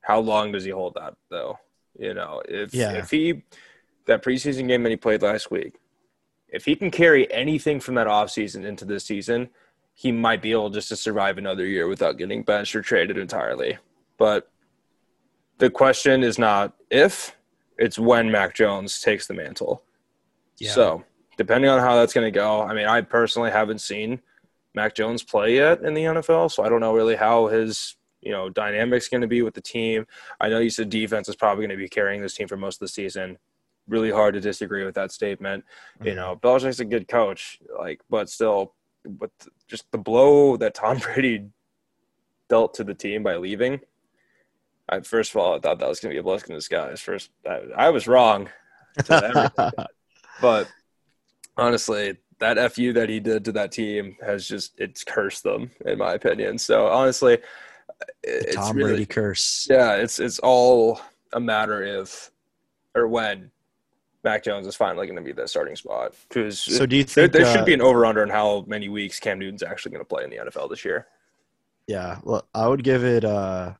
How long does he hold that though? You know, if yeah. if he that preseason game that he played last week, if he can carry anything from that offseason into this season, he might be able just to survive another year without getting benched or traded entirely. But the question is not if, it's when Mac Jones takes the mantle. Yeah. So, depending on how that's going to go, I mean, I personally haven't seen Mac Jones play yet in the NFL, so I don't know really how his you know dynamics going to be with the team. I know you said defense is probably going to be carrying this team for most of the season really hard to disagree with that statement. Mm-hmm. You know, Belichick's a good coach, like, but still, but just the blow that Tom Brady dealt to the team by leaving. I, first of all, I thought that was going to be a blessing in disguise. First, I, I was wrong, but honestly, that fu that he did to that team has just it's cursed them, in my opinion. So honestly, it's Tom really, Brady curse. Yeah, it's it's all a matter if or when Mac Jones is finally going to be the starting spot. Because so do you think there, there uh, should be an over under on how many weeks Cam Newton's actually going to play in the NFL this year? Yeah, well, I would give it uh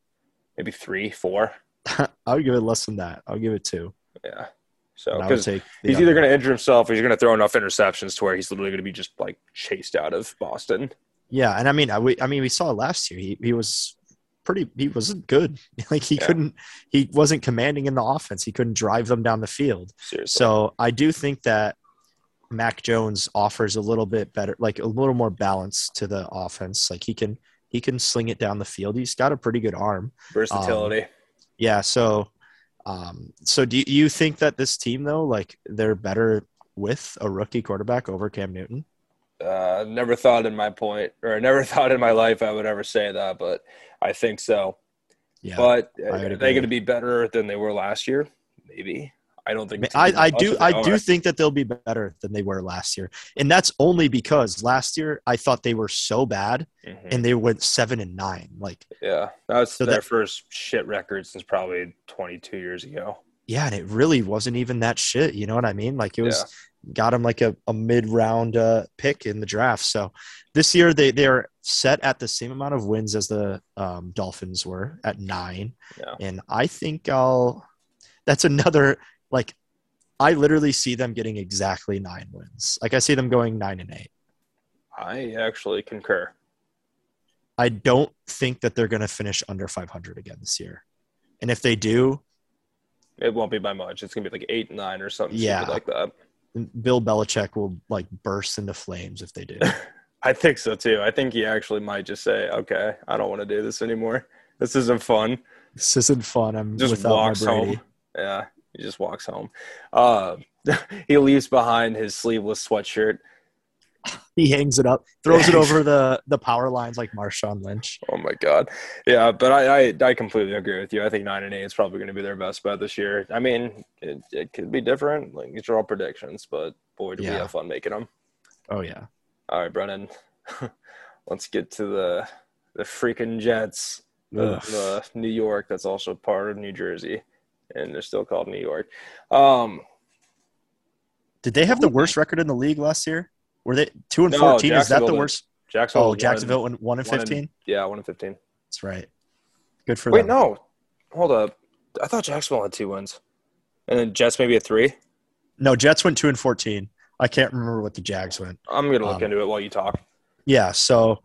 maybe three, four. I would give it less than that. I'll give it two. Yeah. So because he's either going to injure himself or he's going to throw enough interceptions to where he's literally going to be just like chased out of Boston. Yeah, and I mean, I, we, I mean, we saw last year. He he was pretty. He wasn't good. Like he Yeah. couldn't. He wasn't commanding in the offense. He couldn't drive them down the field. Seriously. So I do think that Mac Jones offers a little bit better, like a little more balance to the offense. Like he can he can sling it down the field. He's got a pretty good arm. versatility. Yeah. So, um, so do you think that this team though, like they're better with a rookie quarterback over Cam Newton? Uh, never thought in my point, or never thought in my life I would ever say that, but I think so. Yeah. but uh, are they going to be better than they were last year? Maybe. I don't think. I, I do I do think that they'll be better than they were last year, and that's only because last year I thought they were so bad Mhm. and they went seven and nine. Like Yeah, that's So their that- first shit record since probably 22 years ago. yeah, and it really wasn't even that shit. You know what I mean? Like it was got him like a, a mid round uh, pick in the draft. So this year they they're set at the same amount of wins as the um, Dolphins were at nine, Yeah. and I think I'll. That's another like. I literally see them getting exactly nine wins. Like I see them going nine and eight. I actually concur. I don't think that they're going to finish under 500 again this year. And if they do, It won't be by much. It's gonna be like eight, nine, or something Yeah. like that. Bill Belichick will like burst into flames if they do. I think so too. I think he actually might just say, "Okay, I don't want to do this anymore. This isn't fun." this isn't fun. I'm Just walks home. Yeah, he just walks home. Uh, he leaves behind his sleeveless sweatshirt. He hangs it up, throws it over the the power lines like Marshawn Lynch. Oh my god, yeah. But I, I, I completely agree with you. I think nine and eight is probably going to be their best bet this year. I mean, it, it could be different. Like these are all predictions, but boy, do we have fun making them. Oh yeah. All right, Brennan. Let's get to the the freaking Jets. The, the New York that's also part of New Jersey, and they're still called New York. Um, Did they have the worst record in the league last year? Were they two and No, fourteen? Is that the worst? Jacksonville. Oh, Jacksonville went one and one and- fifteen. yeah, one and fifteen. That's right. Good for Wait, them. no, hold up. I thought Jacksonville had two wins, and then Jets maybe a three. no, Jets went two and fourteen. I can't remember what the Jags went. I'm gonna look Um, into it while you talk. Yeah, so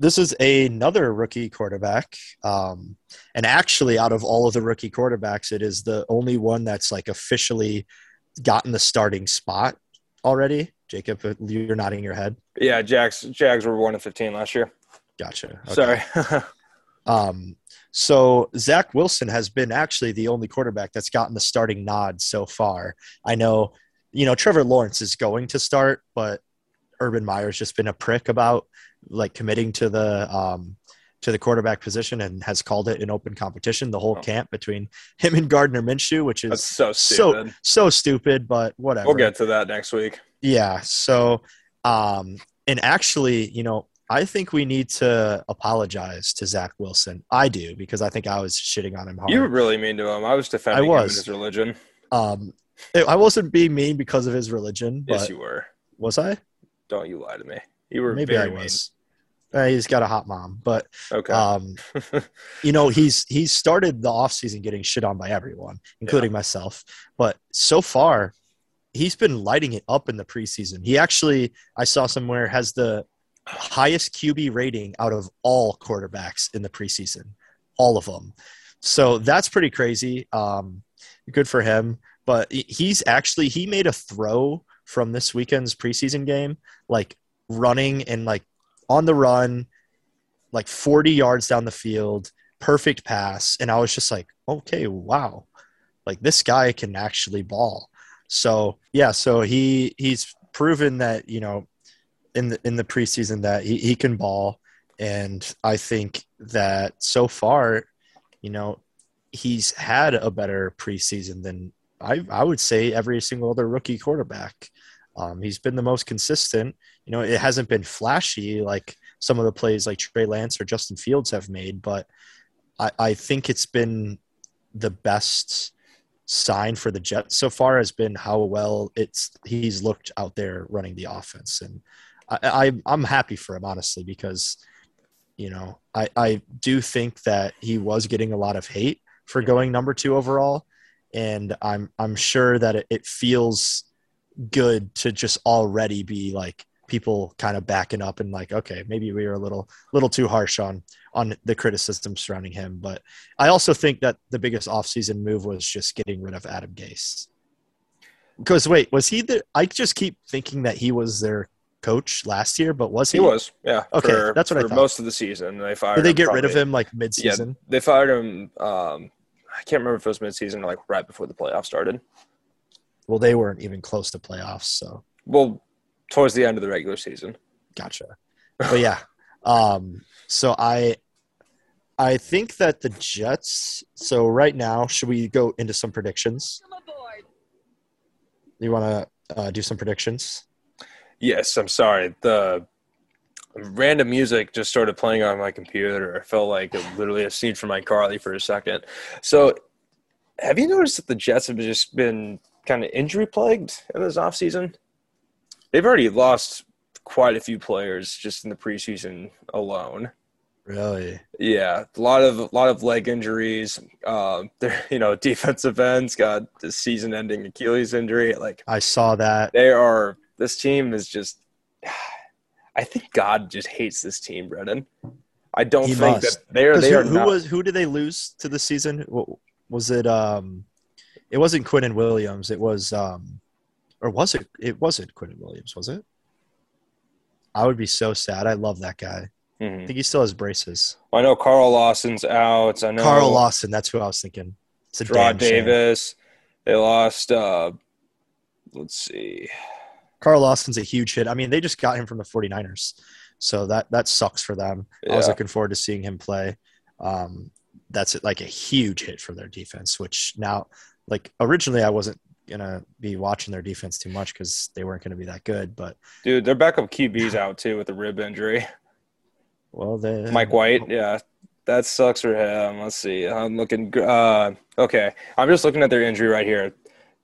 this is another rookie quarterback. Um, and actually, out of all of the rookie quarterbacks, it is the only one that's like officially gotten the starting spot already. Jacob, you're nodding your head. Yeah, Jags. Jags were one and fifteen last year. Gotcha. Okay. Sorry. Um, so Zach Wilson has been actually the only quarterback that's gotten the starting nod so far. I know, you know, Trevor Lawrence is going to start, but Urban Meyer's just been a prick about like committing to the um, to the quarterback position and has called it an open competition. The whole Oh. camp between him and Gardner Minshew, which is so so stupid. so stupid, but whatever. we'll get to that next week. Yeah. So, um, and actually, you know, I think we need to apologize to Zach Wilson. I do because I think I was shitting on him hard. You were really mean to him. I was defending I him and his religion. um, I wasn't being mean because of his religion, but Yes, you were. was I? Don't you lie to me. You were Maybe I was. Uh, he's got a hot mom, but. Okay. um, you know, he's he's started the offseason getting shit on by everyone, including myself. But so far, he's been lighting it up in the preseason. He actually, I saw somewhere, has the highest QB rating out of all quarterbacks in the preseason, all of them. So that's pretty crazy. Um, good for him. But he's actually he made a throw from this weekend's preseason game, like running and like on the run, like 40 yards down the field, perfect pass. And I was just like, okay, wow. Like this guy can actually ball. So yeah, so he he's proven that, you know, in the in the preseason that he, he can ball. And I think that so far, you know, he's had a better preseason than I I would say every single other rookie quarterback. Um, he's been the most consistent. You know, it hasn't been flashy like some of the plays like Trey Lance or Justin Fields have made, but I, I think it's been the best sign for the Jets so far has been how well it's he's looked out there running the offense, and I, I I'm happy for him honestly because you know I I do think that he was getting a lot of hate for going number two overall, and I'm I'm sure that it, it feels good to just already be like people kind of backing up and like, okay, maybe we were a little little too harsh on on the criticism surrounding him. But I also think that the biggest offseason move was just getting rid of Adam Gase. Because wait, was he the? I just keep thinking that he was their coach last year, but was he? He was, yeah. Okay, for, that's what I for thought. most of the season. They fired. Did they get rid of him like mid-season? They fired him. Um, I can't remember if it was midseason or like right before the playoffs started. Well, they weren't even close to playoffs, so Well, towards the end of the regular season. gotcha. But yeah, um, so I, I think that the Jets. So right now, should we go into some predictions? You want to uh, do some predictions? Yes, I'm sorry. The random music just started playing on my computer. I felt like it literally a scene from iCarly for a second. So, have you noticed that the Jets have just been kind of injury plagued in this offseason? They've already lost quite a few players just in the preseason alone. Really? Yeah, a lot of a lot of leg injuries. Um, their you know defensive ends got the season-ending Achilles injury. Like I saw that. they are. This team is just. I think God just hates this team, Brennan. I don't He think must. that they're they who, are who not. was who did they lose to the season? Was it? Um, it wasn't Quinnen Williams. It was, um, or was it? It wasn't Quinnen Williams. Was it? I would be so sad. I love that guy. I Mhm. think he still has braces. I know Carl Lawson's out. I know Carl Lawson. That's who I was thinking. It's a Rod damn shame. Davis. They lost. Uh, let's see. Carl Lawson's a huge hit. I mean, they just got him from the 49ers. So that that sucks for them. I was looking forward to seeing him play. Um, that's like a huge hit for their defense, which now, like originally, I wasn't gonna be watching their defense too much because they weren't gonna be that good. But Dude, their backup QB's out too with a rib injury. well, Mike White, yeah, that sucks for him. Let's see. I'm looking. Uh, okay, I'm just looking at their injury right here.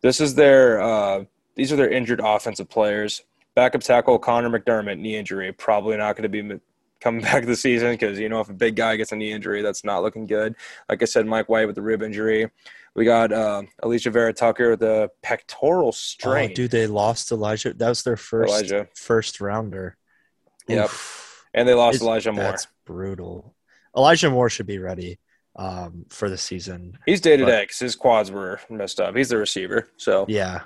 This is their. Uh, these are their injured offensive players. Backup tackle Conor McDermott knee injury. Probably not going to be coming back this season because you know if a big guy gets a knee injury, that's not looking good. Like I said, Mike White with the rib injury. We got uh, Alijah Vera-Tucker with the pectoral Oh, strain. dude, they lost Elijah. That was their first Elijah. first rounder. Yep. Oof. and they lost It's- Elijah Moore. That's brutal. Elijah Moore should be ready um, for the season. He's day to day because his quads were messed up. He's the receiver, so Yeah,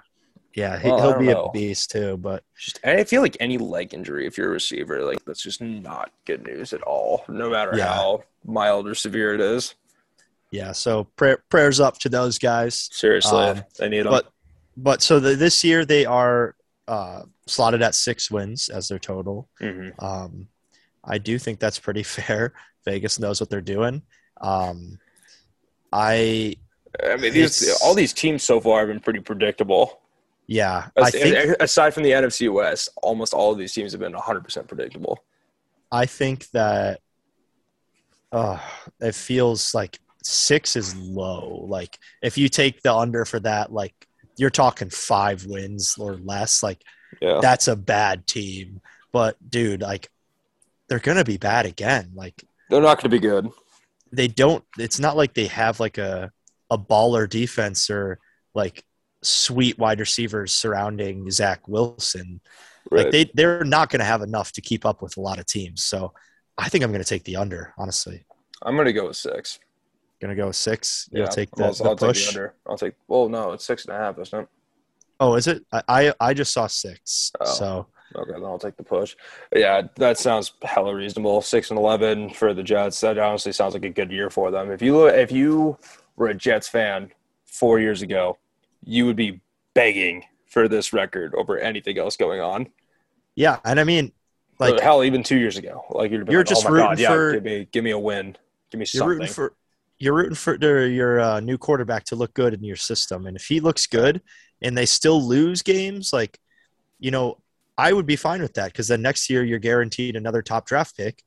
yeah, he, well, don't be know. a beast too. But just I feel like any leg injury, if you're a receiver, like that's just not good news at all, no matter Yeah. how mild or severe it is. Yeah, so prayer, prayers up to those guys. Seriously, Um, they need them. But but so the, this year they are uh, slotted at six wins as their total. hmm Um, I do think that's pretty fair. Vegas knows what they're doing. Um, I I mean, these all these teams so far have been pretty predictable. yeah, I As- think aside from the NFC West, almost all of these teams have been 100 percent predictable. I think that uh, it feels like six is low. Like if you take the under for that, like you're talking five wins or less. Like Yeah, that's a bad team. But dude, like they're gonna be bad again. Like they're not going to be good. they don't. It's not like they have like a a baller defense or like sweet wide receivers surrounding Zach Wilson. Right. Like they they're not gonna have enough to keep up with a lot of teams. So I think I'm gonna take the under. Honestly, I'm going to go with six. Gonna go with six. You'll Yeah, take the, the I'll take push. the under. I'll take. Well, no, it's six and a half, isn't it? Oh, is it? I, I I just saw six. Oh. So Okay, then I'll take the push. Yeah, that sounds hella reasonable. Six and eleven for the Jets. That honestly sounds like a good year for them. If you if you were a Jets fan four years ago, you would be begging for this record over anything else going on. yeah, and I mean, like hell, even two years ago, like you'd be You're like, just oh my god, rooting yeah, for- give me give me a win, give me you're something. rooting for you're rooting for your uh, new quarterback to look good in your system, and if he looks good and they still lose games, like you know, I would be fine with that because then next year you're guaranteed another top draft pick,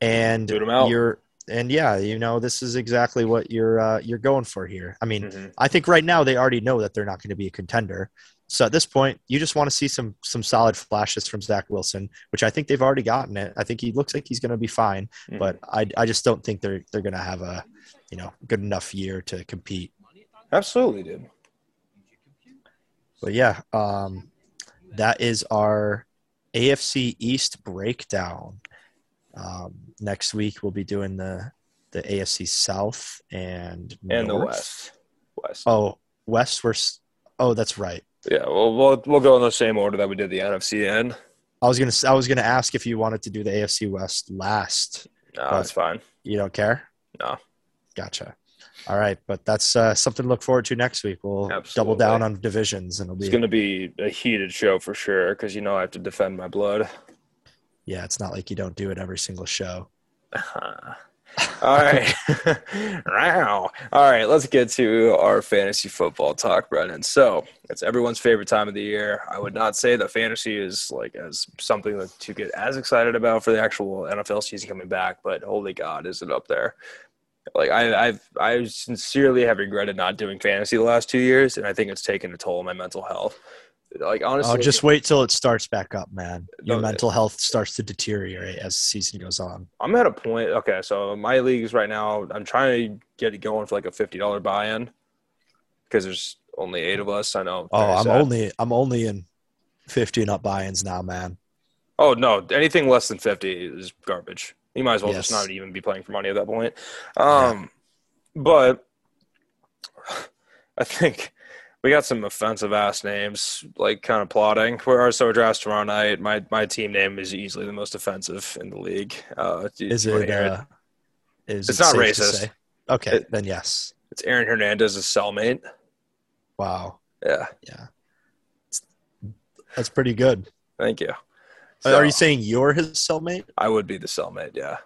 and Boot 'em out. you're and yeah, you know, this is exactly what you're uh, you're going for here. I mean, Mhm. I think right now they already know that they're not going to be a contender. So at this point, you just want to see some some solid flashes from Zach Wilson, which I think they've already gotten it. I think he looks like he's going to be fine, Mhm. but I I just don't think they're they're going to have a you know good enough year to compete. absolutely, dude. But yeah, um, that is our AFC East breakdown. Um, next week we'll be doing the the AFC South and And the West. West. Oh, West. We're. Oh, that's right. Yeah, well, we'll we'll go in the same order that we did the NFC in. I was gonna. I was gonna ask if you wanted to do the AFC West last. No, that's fine. You don't care. No. Gotcha. All right, but that's uh, something to look forward to next week. We'll double down on divisions, and it'll be It's going to be a heated show for sure because you know I have to defend my blood. yeah. It's not like you don't do it every single show. All right. wow. All right. Let's get to our fantasy football talk, Brennan. So it's everyone's favorite time of the year. I would not say that fantasy is like as something that to get as excited about for the actual NFL season coming back, but holy God, is it up there? Like I, I've, I sincerely have regretted not doing fantasy the last two years, and I think it's taken a toll on my mental health. Like honestly, Oh, just wait till it starts back up, man. Your No, mental health starts to deteriorate as the season goes on. I'm at a point. Okay, so my leagues right now, I'm trying to get it going for like a fifty dollar buy-in because there's only eight of us. I know. Oh, I'm sad. only I'm only in fifty and up buy-ins now, man. Oh no, anything less than fifty is garbage. You might as well just not even be playing for money at that point. Um, but I think we got some offensive ass names, like kind of plotting. We're our so drafts tomorrow night. My my team name is easily the most offensive in the league. Uh, Is do you wanna it? Uh, is It's it not racist. Okay, It- then yes. It's Aaron Hernandez's cellmate. Wow, Yeah, yeah, that's pretty good. thank you. Are you saying you're his cellmate? I would be the cellmate? Yeah.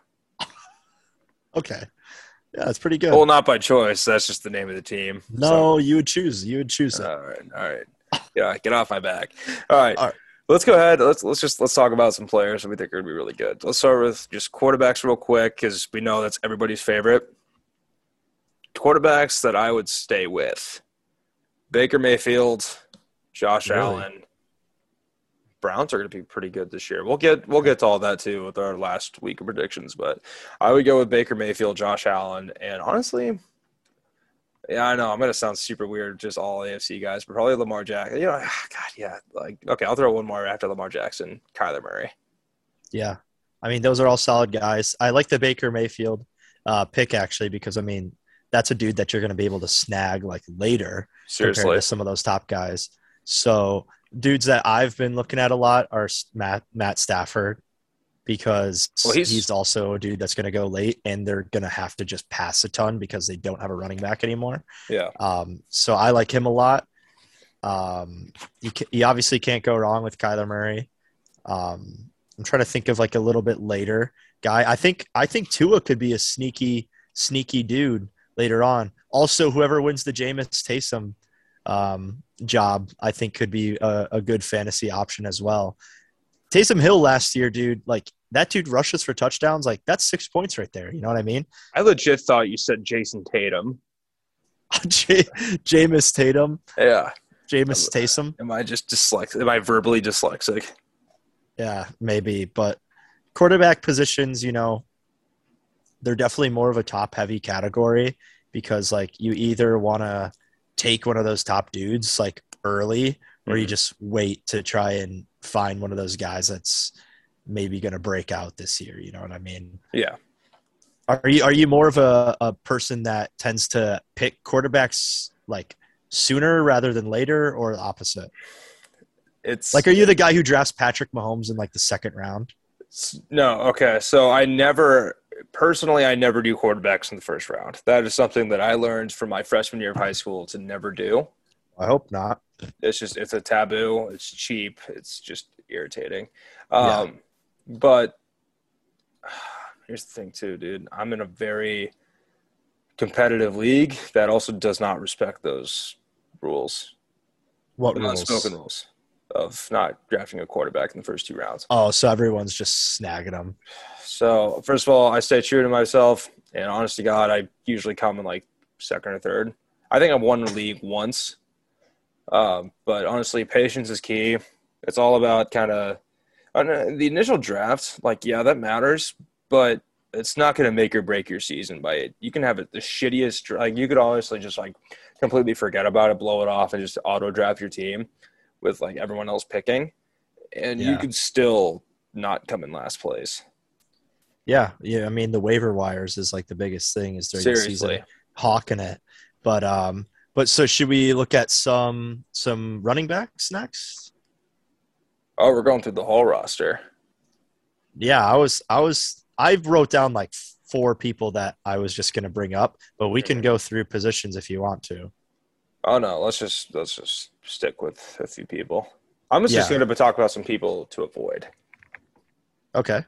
Okay, yeah, that's pretty good. Well, not by choice. That's just the name of the team. no, you would choose. You would choose So, it. all right, all right. Yeah, get off my back. All right. All right. Let's go ahead. Let's let's just let's talk about some players that we think are going to be really good. Let's start with just quarterbacks real quick because we know that's everybody's favorite. Quarterbacks that I would stay with: Baker Mayfield, Josh Really? Allen. Browns are going to be pretty good this year. We'll get we'll get to all that too with our last week of predictions, but I would go with Baker Mayfield, Josh Allen, and honestly, yeah, I know I'm going to sound super weird, just all AFC guys, but probably Lamar Jackson. You know, God, yeah, like okay, I'll throw one more after Lamar Jackson, Kyler Murray. Yeah, I mean those are all solid guys. I like the Baker Mayfield uh, pick actually because I mean that's a dude that you're going to be able to snag like later compared Seriously, to some of those top guys. So dudes that I've been looking at a lot are Matt Matt Stafford because Well, he's- he's, also a dude that's going to go late and they're going to have to just pass a ton because they don't have a running back anymore. yeah, Um, so I like him a lot. Um, you, ca- you obviously can't go wrong with Kyler Murray. Um, I'm trying to think of like a little bit later guy. I think I think Tua could be a sneaky sneaky dude later on. Also, whoever wins the Jameis Taysom um, job, I think could be a, a good fantasy option as well. Taysom Hill last year, dude, like that dude rushes for touchdowns. Like that's six points right there. You know what I mean? I legit thought you said Jason Tatum. J- Jameis Tatum, Yeah, Jameis Taysom. am I just dyslexic? Am I verbally dyslexic? Yeah, maybe. But quarterback positions, you know, they're definitely more of a top heavy category because like you either want to take one of those top dudes like early or you Mhm. just wait to try and find one of those guys that's maybe going to break out this year, you know what I mean? Yeah, Are you are you more of a, a person that tends to pick quarterbacks like sooner rather than later or the opposite? it's Like are you the guy who drafts Patrick Mahomes in like the second round? No, okay. So I never personally I never do quarterbacks in the first round. That is something that I learned from my freshman year of high school to never do. I hope not. It's just it's a taboo. It's cheap. It's just irritating. Yeah. Um but here's the thing too, dude. I'm in a very competitive league that also does not respect those rules. What The rules? unspoken rules of not drafting a quarterback in the first two rounds. Oh, so everyone's just snagging them. So first of all, I stay true to myself, and honest to God, I usually come in like second or third. I think I've won the league once, um, but honestly, patience is key. It's all about kind of the initial draft. Like, yeah, that matters, but it's not going to make or break your season by it. You can have it the shittiest. Like, you could honestly just like completely forget about it, blow it off, and just auto draft your team with like everyone else picking and you Yeah. could still not come in last place. Yeah, yeah. I mean, the waiver wires is like the biggest thing is during the season, hawking it. But um, but so should we look at some some running backs next? Oh, we're going through the whole roster. Yeah, I was I was I wrote down like four people that I was just gonna bring up, but we can go through positions if you want to. Oh no, let's just let's just stick with a few people. I'm just Yeah. going to talk about some people to avoid. Okay.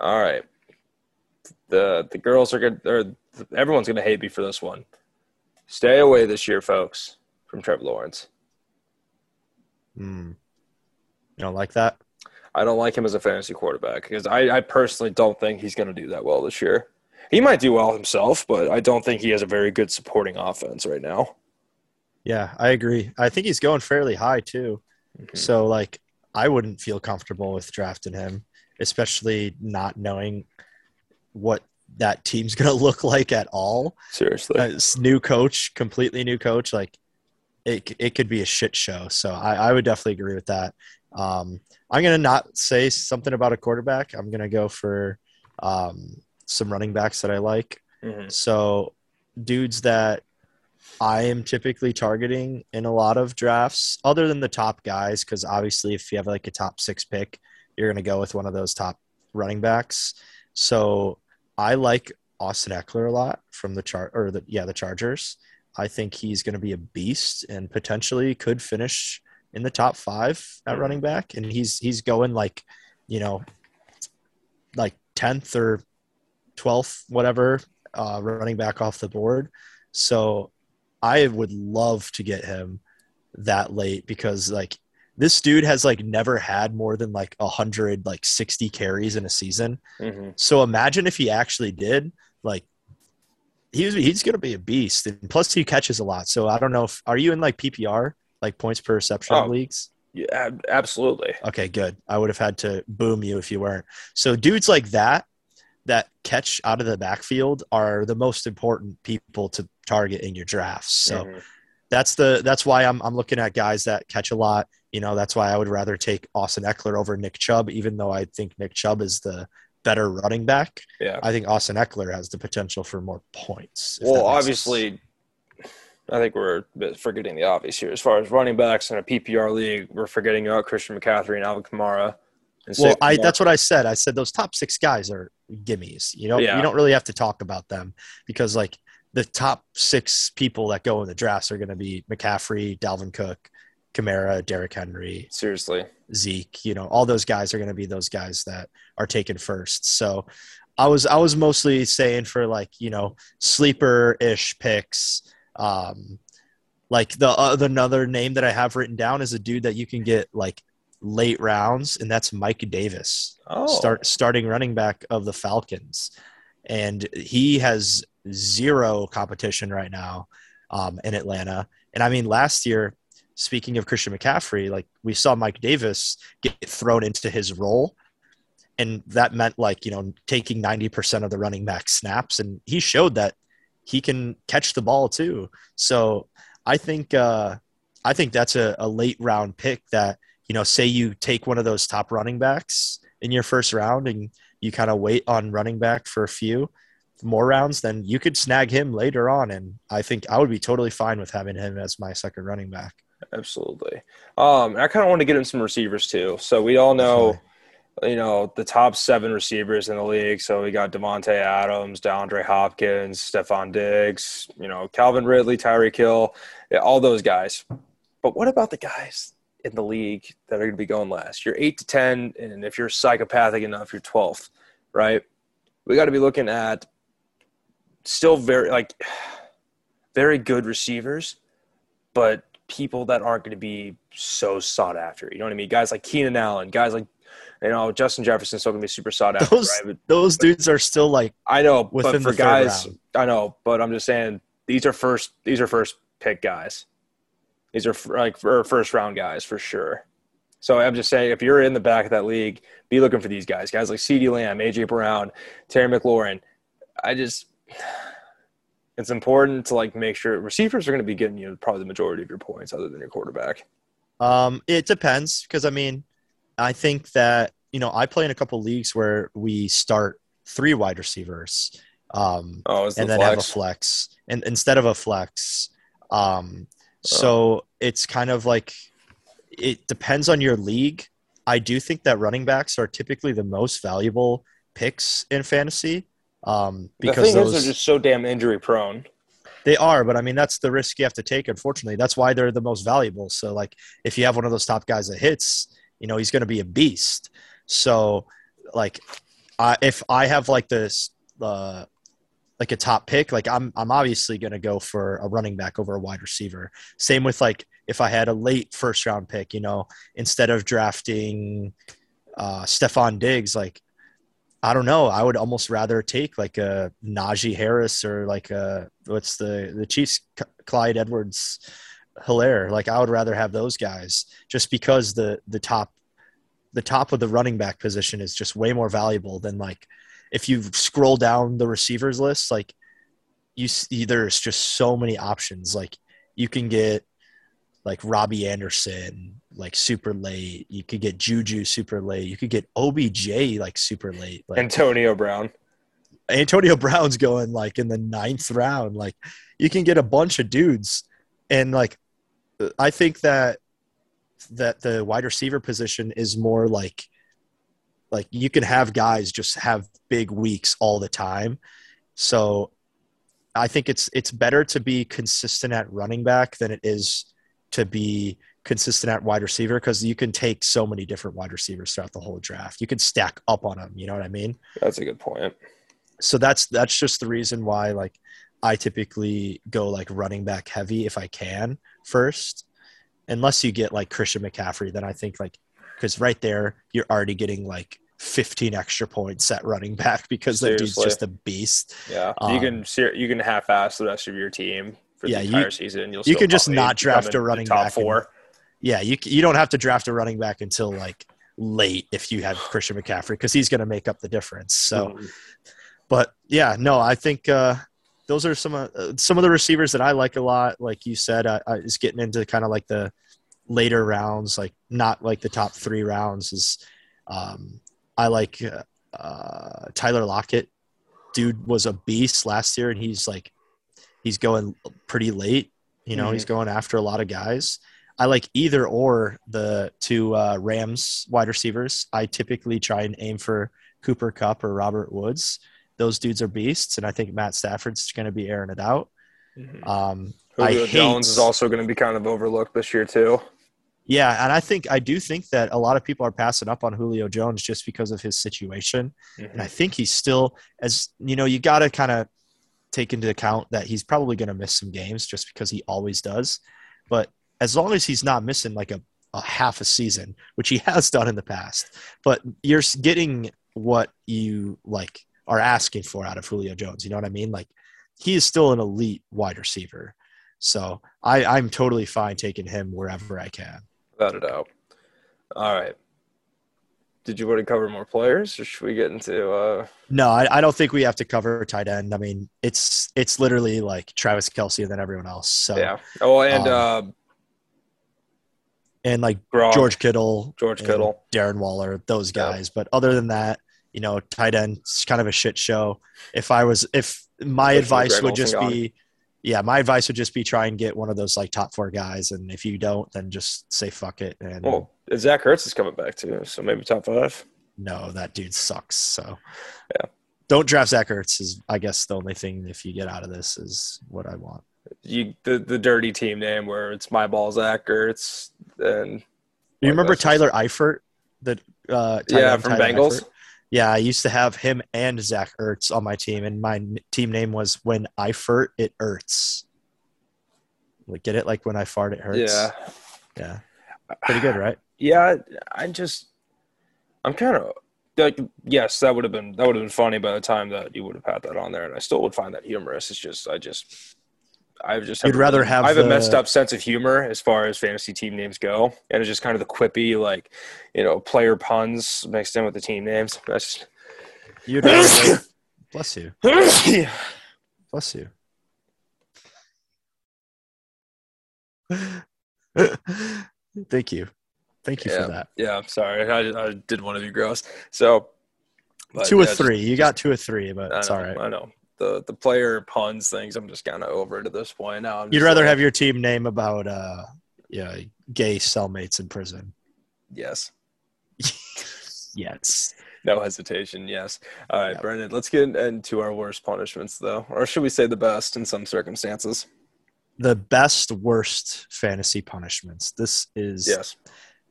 All right. The the girls are good or everyone's going to hate me for this one. Stay away this year, folks, from Trevor Lawrence. Hmm. You don't like that? I don't like him as a fantasy quarterback because I, I personally don't think he's going to do that well this year. He might do well himself, but I don't think he has a very good supporting offense right now. Yeah, I agree. I think he's going fairly high too. Mhm. So like I wouldn't feel comfortable with drafting him, especially not knowing what that team's going to look like at all. Seriously. As new coach, completely new coach, like it it could be a shit show. So I, I would definitely agree with that. Um, I'm gonna not say something about a quarterback. I'm gonna go for um, some running backs that I like. Mhm. So dudes that I am typically targeting in a lot of drafts, other than the top guys, because obviously if you have like a top six pick, you're gonna go with one of those top running backs. So I like Austin Ekeler a lot from the chart or the yeah the Chargers. I think he's going to be a beast and potentially could finish in the top five at running back. And he's he's going like, you know, like tenth or twelfth, whatever, uh, running back off the board. So I would love to get him that late because like this dude has like never had more than like a hundred like sixty carries in a season. Mhm. So imagine if he actually did, like he's he's gonna be a beast. And plus he catches a lot. So I don't know if are you in like PPR, like points per reception Oh. leagues? Yeah, absolutely. Okay, good. I would have had to boom you if you weren't. So dudes like that that catch out of the backfield are the most important people to target in your drafts. So Mhm. that's the that's why I'm I'm looking at guys that catch a lot. You know, that's why I would rather take Austin Ekeler over Nick Chubb, even though I think Nick Chubb is the better running back. yeah. I think Austin Ekeler has the potential for more points. Well, makes sense. obviously, I think we're forgetting the obvious here. As far as running backs in a PPR league, we're forgetting about Christian McCaffrey and Alvin Kamara. And Well, I that's what I said. I said those top six guys are gimmies. You know, Yeah. you don't really have to talk about them because like the top six people that go in the drafts are going to be McCaffrey, Dalvin Cook, Kamara, Derrick Henry, seriously. Zeke. You know, all those guys are going to be those guys that are taken first. So I was I was mostly saying for like you know sleeper ish picks. Um, like the uh, another name that I have written down is a dude that you can get like late rounds, and that's Mike Davis Oh, start starting running back of the Falcons, and he has zero competition right now um, in Atlanta. And I mean, last year, speaking of Christian McCaffrey, like we saw Mike Davis get thrown into his role, and that meant like you know taking ninety percent of the running back snaps, and he showed that he can catch the ball too. So I think uh, I think that's a, a late round pick that you know say you take one of those top running backs in your first round and you kind of wait on running back for a few more rounds, then you could snag him later on. And I think I would be totally fine with having him as my second running back. absolutely. Um, I kind of want to get in some receivers too. So we all know, you know, the top seven receivers in the league. So we got Davante Adams, DeAndre Hopkins, Stefon Diggs, you know, Calvin Ridley, Tyreek Hill, yeah, all those guys. But what about the guys in the league that are going to be going last? You're eight to ten, and if you're psychopathic enough, you're twelfth, right? We got to be looking at still very like very good receivers, but people that aren't going to be so sought after. You know what I mean? Guys like Keenan Allen, guys like you know Justin Jefferson's still going to be super sought after, Those- right? But Those dudes are still like I know, Within but for the guys, round. I know, but I'm just saying these are first these are first pick guys. These are like for first round guys for sure. So I'm just saying, if you're in the back of that league, be looking for these guys, guys like CeeDee Lamb, A.J. Brown, Terry McLaurin. I just, it's important to like make sure receivers are going to be getting you probably the majority of your points, other than your quarterback. Um, it depends because I mean, I think that you know I play in a couple leagues where we start three wide receivers, um, Oh, the and then have a flex. flex, and instead of a flex. Um, so it's kind of like it depends on your league. I do think that running backs are typically the most valuable picks in fantasy um, The because thing those is, they're just so damn injury prone. they are. But I mean, that's the risk you have to take. Unfortunately, that's why they're the most valuable. So like, if you have one of those top guys that hits, you know, he's going to be a beast. So like, I, if I have like this, uh, like a top pick, like I'm, I'm obviously going to go for a running back over a wide receiver. Same with like if I had a late first round pick, you know, instead of drafting uh, Stefan Diggs, like I don't know, I would almost rather take like a Najee Harris or like a what's the the Chiefs Clyde Edwards Helaire. Like I would rather have those guys just because the the top the top of the running back position is just way more valuable than like if you scroll down the receivers list, like you see there's just so many options. Like you can get like Robby Anderson like super late. You could get Juju super late. You could get OBJ like super late. Like Antonio Brown. Antonio Brown's going like in the ninth round. Like you can get a bunch of dudes, and like uh, I think that that the wide receiver position is more like like you can have guys just have big weeks all the time. So I think it's it's better to be consistent at running back than it is to be consistent at wide receiver because you can take so many different wide receivers throughout the whole draft. You can stack up on them. You know what I mean? That's a good point. so that's that's just the reason why like I typically go like running back heavy if I can first, unless you get like Christian McCaffrey. Then I think like because right there you're already getting like 15 extra points at running back because that dude's just a beast. Yeah, Um, you can you can half-ass the rest of your team for Yeah, the you- entire season. You'll you can just not draft a running top back four. Yeah, you you don't have to draft a running back until like late if you have Christian McCaffrey because he's going to make up the difference. So. Mhm. but yeah, no, I think uh, those are some of uh, some of the receivers that I like a lot. Like you said, I, I is getting into kind of like the later rounds, like not like the top three rounds. Is um, I like uh, uh, Tyler Lockett. Dude was a beast last year, and he's like he's going pretty late. You know, Mhm. he's going after a lot of guys. I like either or the two uh, Rams wide receivers. I typically try and aim for Cooper Kupp or Robert Woods. Those dudes are beasts, and I think Matt Stafford's going to be airing it out. Mhm. Um, I Julio hate- Jones is also going to be kind of overlooked this year too. yeah, and I think I do think that a lot of people are passing up on Julio Jones just because of his situation, and I think he's still as you know you got to kind of take into account that he's probably going to miss some games just because he always does. But as long as he's not missing like a, a half a season, which he has done in the past, but you're getting what you like are asking for out of Julio Jones. You know what I mean? Like he is still an elite wide receiver. So I, I'm totally fine taking him wherever I can. Without a doubt. All right. Did you want to cover more players, or should we get into? uh No, I, I don't think we have to cover tight end. I mean, it's it's literally like Travis Kelce and then everyone else. So Yeah. Oh, and Um, uh, and like Gronk, George Kittle, George Kittle. Darren Waller, those guys. But other than that, you know, tight end it's kind of a shit show. If I was, if my Especially advice Greg would Olsen just gone. be, yeah, my advice would just be try and get one of those like top four guys, and if you don't, then just say fuck it and Well, Zach Ertz is coming back too, so maybe top five. no, that dude sucks. So Yeah. don't draft Zach Ertz. Is I guess the only thing if you get out of this is what I want. You the the dirty team name where it's my ball Zach Ertz and Do you remember Tyler Eifert? The uh, yeah from Tyler Bengals. Eifert? Yeah, I used to have him and Zach Ertz on my team, and my team name was "When Eifert It Hurts." Like, get it? Like when I fart, it hurts. Yeah. yeah, pretty good, right? Yeah, I just I'm kind of like yes, that would have been that would have been funny by the time that you would have had that on there, and I still would find that humorous. It's just I just I've just You'd rather really- have I have a messed up sense of humor as far as fantasy team names go, and it's just kind of the quippy like you know player puns mixed in with the team names. That's You'd rather bless you, bless you. Thank you, Thank you yeah. for that. Yeah, I'm sorry, I, I did want to be gross. So but, two or yeah, just- three. you got two or three, but it's all right. I know the the player puns things. I'm just kind of over it at this point now. I'm You'd rather like, have your team name about uh, yeah, gay cellmates in prison. yes, Yes. no hesitation. Yes. All right, Yeah. Brendan. Let's get into our worst punishments, though, or should we say the best in some circumstances? The best worst fantasy punishments. This is Yes.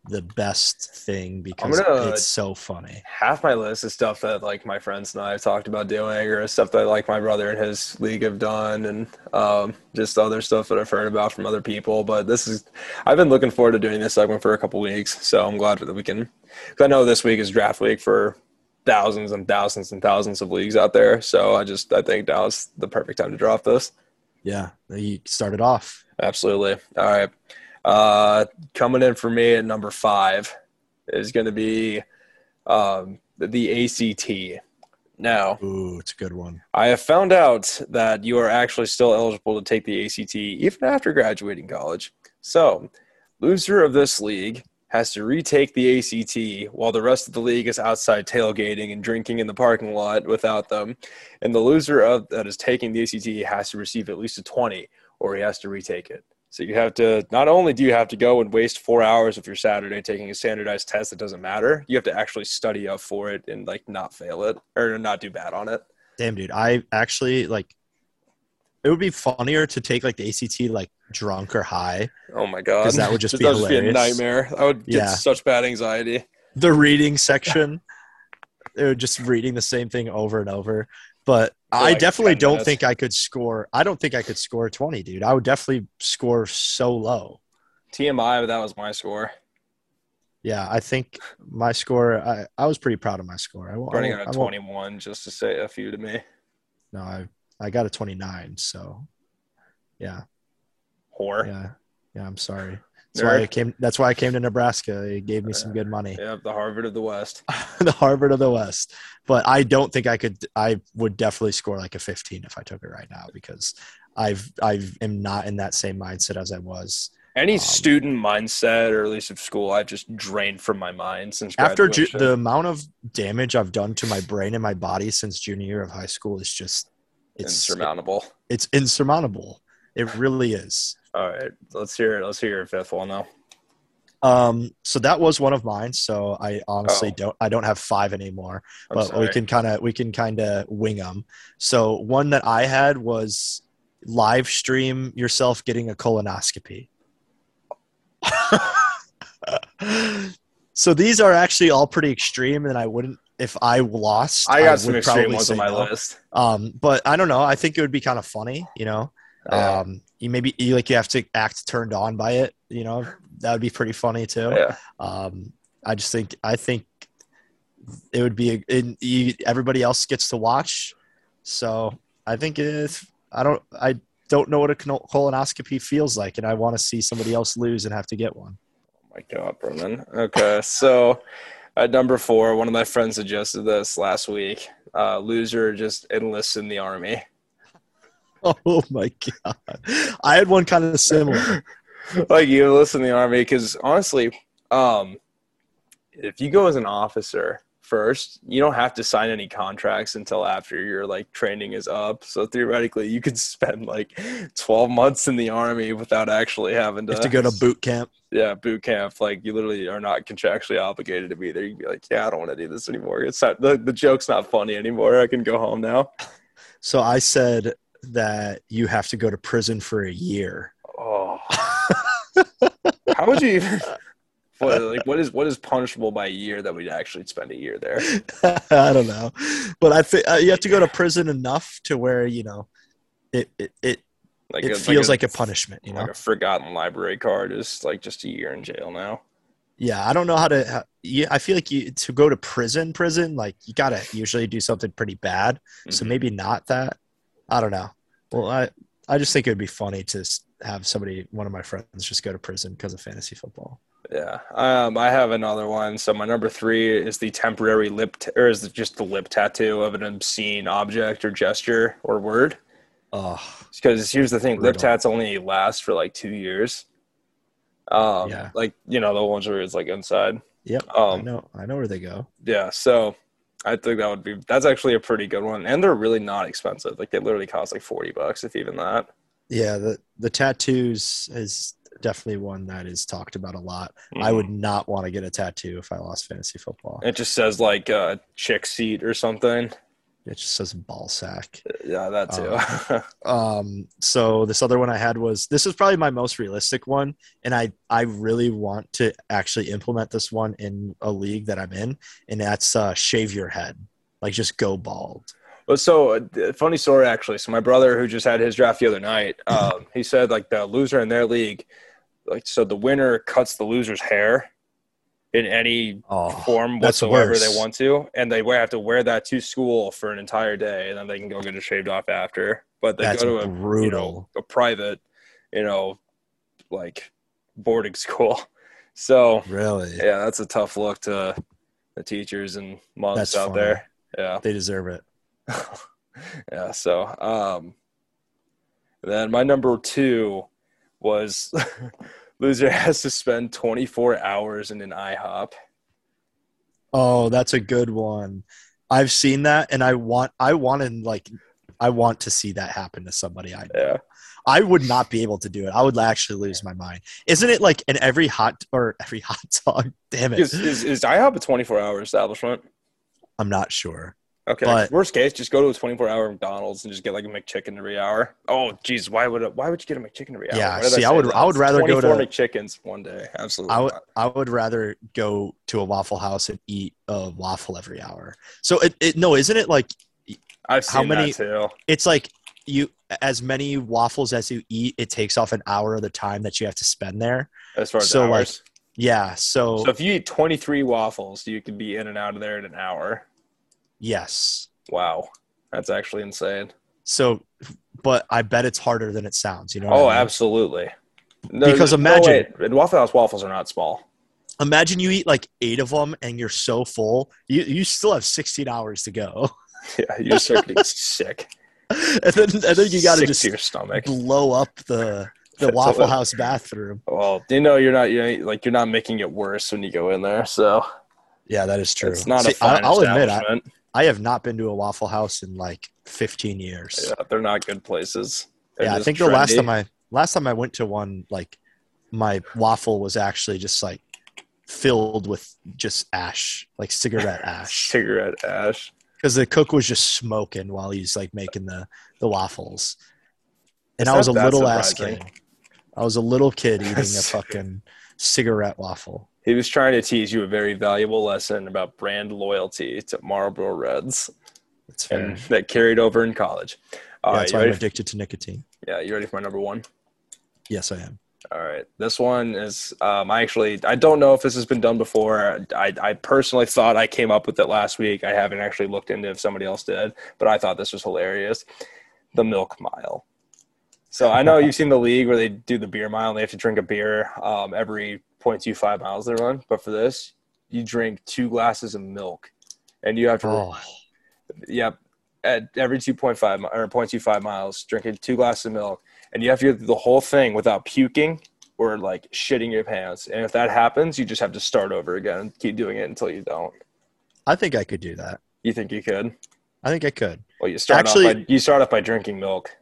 The best thing because gonna- it's so funny. half my list is stuff that like my friends and I have talked about doing, or stuff that like my brother and his league have done, and um, just other stuff that I've heard about from other people. But this is, I've been looking forward to doing this segment for a couple weeks, so I'm glad that we can. Cause I know this week is draft week for thousands and thousands and thousands of leagues out there, so I just I think that was the perfect time to drop this. Yeah. You started off. Absolutely. All right. Uh, coming in for me at number five is going to be um, the ACT. Now, Ooh, it's a good one. I have found out that you are actually still eligible to take the ACT even after graduating college. So, loser of this league has to retake the ACT while the rest of the league is outside tailgating and drinking in the parking lot without them. And the loser of that is taking the ACT has to receive at least a 20 or he has to retake it. So you have to not only do you have to go and waste 4 hours of your Saturday taking a standardized test that doesn't matter, you have to actually study up for it and like not fail it or not do bad on it. Damn, dude. I actually like. It would be funnier to take like the ACT like drunk or high. Oh my god, 'Cause that would just be that would hilarious. a nightmare. I would get Yeah. such bad anxiety. The reading section, it would just reading the same thing over and over. But oh, I like definitely don't minutes. think I could score. I don't think I could score 20, dude. I would definitely score so low. TMI, but that was my score. Yeah, I think my score. I, I was pretty proud of my score. I. I Running out I of won't- 21, just to say a few to me. No, I I got a 29. So, yeah, Whore. yeah, yeah. I'm sorry. That's why I came. That's why I came to Nebraska. They gave me some good money. Yeah, the Harvard of the West. the Harvard of the West. But I don't think I could. I would definitely score like a 15 if I took it right now because I've I am not in that same mindset as I was Any Um, student mindset, or at least of school, I've just drained from my mind since after ju- the amount of damage I've done to my brain and my body since junior year of high school is just it's insurmountable. it's insurmountable. It really is. All right, let's hear it. Let's hear your fifth one now. Um, so that was one of mine. So I honestly Oh. don't I don't have five anymore. I'm but we can kind of we can kind of wing them. So one that I had was live stream yourself getting a colonoscopy. so these are actually all pretty extreme, and I wouldn't if I lost. I got some would extreme ones on my no. list. Um, but I don't know. I think it would be kind of funny, you know. Yeah. Um, you maybe you like you have to act turned on by it, you know. That would be pretty funny too. yeah. Um, I just think I think it would be a, it, you, everybody else gets to watch, so I think if I don't I don't know what a colonoscopy feels like, and I want to see somebody else lose and have to get one. Oh my God, Brendan. Okay, so at number four, one of my friends suggested this last week. Uh, loser just enlists in the army. Oh my god! I had one kind of similar. like you enlist in the army because honestly, um, if you go as an officer first, you don't have to sign any contracts until after your like training is up. So theoretically, you could spend like twelve months in the army without actually having to, to go to boot camp. yeah boot camp. Like you literally are not contractually obligated to be there. You'd be like, yeah, I don't want to do this anymore. It's not the the joke's not funny anymore. I can go home now. So I said that you have to go to prison for a year. Oh, how would you even? What, like what is what is punishable by a year that we'd actually spend a year there? I don't know, but I think uh, you have to go to prison enough to where you know it it it, Like it a- feels like a, a punishment. You know, like a forgotten library card is like just a year in jail now. yeah. I don't know how to. How, yeah, I feel like you to go to prison. Prison, like you gotta usually do something pretty bad. So Mhm. maybe not that. I don't know. Well, I I just think it would be funny to have somebody, one of my friends, just go to prison because of fantasy football. Yeah. Um, I have another one. So my number three is the temporary lip, t- or is it just the lip tattoo of an obscene object or gesture or word? Oh, Because here's the thing, lip tats only last for like two years. Um, Yeah. like you know the ones where it's like inside. Yep. I Um, know. I know where they go. yeah. So I think that would be that's actually a pretty good one, and they're really not expensive. Like they literally cost like forty bucks, if even that. Yeah. The the tattoos is definitely one that is talked about a lot. I Mhm. would not want to get a tattoo if I lost fantasy football. It just says like uh, chick seat or something. It just says ball sack. Yeah, that too. Um, so this other one I had was this is probably my most realistic one, and I I really want to actually implement this one in a league that I'm in, and that's uh, shave your head, like just go bald. Well, so uh, funny story actually. So my brother, who just had his draft the other night, um, he said like the loser in their league, like so the winner cuts the loser's hair in any Oh, form whatsoever worse. they want to, and they have to wear that to school for an entire day, and then they can go get it shaved off after. But they that's go to a you brutal. know, a private, you know, like boarding school. So Really, yeah, that's a tough look to the teachers and moms That's out funny. there. Yeah. they deserve it. yeah. So, um, then my number two was loser has to spend 24 hours in an IHOP. Oh, that's a good one. I've seen that, and I want I want to like I want to see that happen to somebody I know. Yeah. I would not be able to do it. I would actually lose my mind. Isn't it like in every hot or every hot dog? Damn it. Is, is, is IHOP a 24 hour establishment? I'm not sure. Okay. But- worst case, just go to a 24 hour McDonald's and just get like a McChicken every hour. Oh, geez. Why would, why would you get a McChicken every hour? Yeah, see, I say would- that? I would It's rather go to- 24 McChickens one day. Absolutely. I would not. I would rather go to a Waffle House and eat a waffle every hour. So it, it no, isn't it like I've how seen many- that too. it's like you as many waffles as you eat, it takes off an hour of the time that you have to spend there. As far as so, like, hours. Yeah. So, so if you eat 23 waffles, you could be in and out of there in an hour. Yes. Wow. That's actually insane. So, but I bet it's harder than it sounds. You know? Oh, I mean? absolutely. No, Because imagine-. Waffle House waffles are not small. Imagine you eat like eight of them and you're so full. You you still have 16 hours to go, Yeah, you just start getting sick. and then and then you got to just your stomach. blow up the the Waffle House bathroom. Well, you know you're not you're like you're not making it worse when you go in there. So Yeah, that is true. it's not See, a fine I'll admit, I. I have not been to a Waffle House in like 15 years. yeah, they're not good places. They're yeah, I think the last time I last time I went to one, like my waffle was actually just like filled with just ash, like cigarette ash, cigarette ash. because the cook was just smoking while he's like making the the waffles. And It's I was a little ass kid. I was a little kid eating a fucking cigarette waffle. He was trying to teach you a very valuable lesson about brand loyalty to Marlboro Reds, That's fair. and that carried over in college. All yeah, right, that's why I'm addicted to nicotine. yeah, you ready for my number one? Yes, I am. All right. This one is um, I actually I don't know if this has been done before. I, I personally thought I came up with it last week. I haven't actually looked into if somebody else did, but I thought this was hilarious. The milk mile. So I know you've seen the league where they do the beer mile and they have to drink a beer um, every 0.25 miles they run. But for this, you drink two glasses of milk, and you have to Oh, Yep. At every 2.5 or 0.25 miles, drinking two glasses of milk, and you have to do the whole thing without puking or like shitting your pants. And if that happens, you just have to start over again and keep doing it until you don't. I think I could do that. You think you could? I think I could. Well, you start Actually- off by you start off by drinking milk,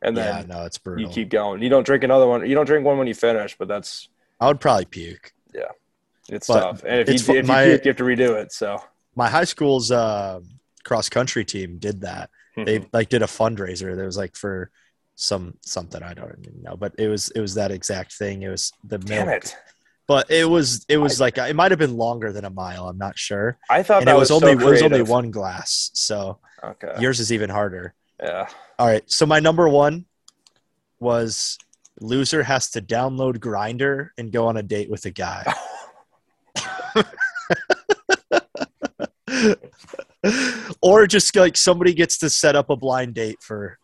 and yeah, then no, it's you keep going. You don't drink another one. You don't drink one when you finish, but that's I would probably puke. Yeah, it's But tough. And if it's you if my- you puke, you have to redo it. So my high school's uh, cross country team did that. They like did a fundraiser. That was like for some something I don't even know, but it was it was that exact thing. It was the milk, damn it. but it was it was like it might have been longer than a mile. I'm not sure, I thought and that it was, so only it was only one glass. So Okay. yours is even harder. Yeah. All right, so my number one was loser has to download Grindr and go on a date with a guy. or just like somebody gets to set up a blind date for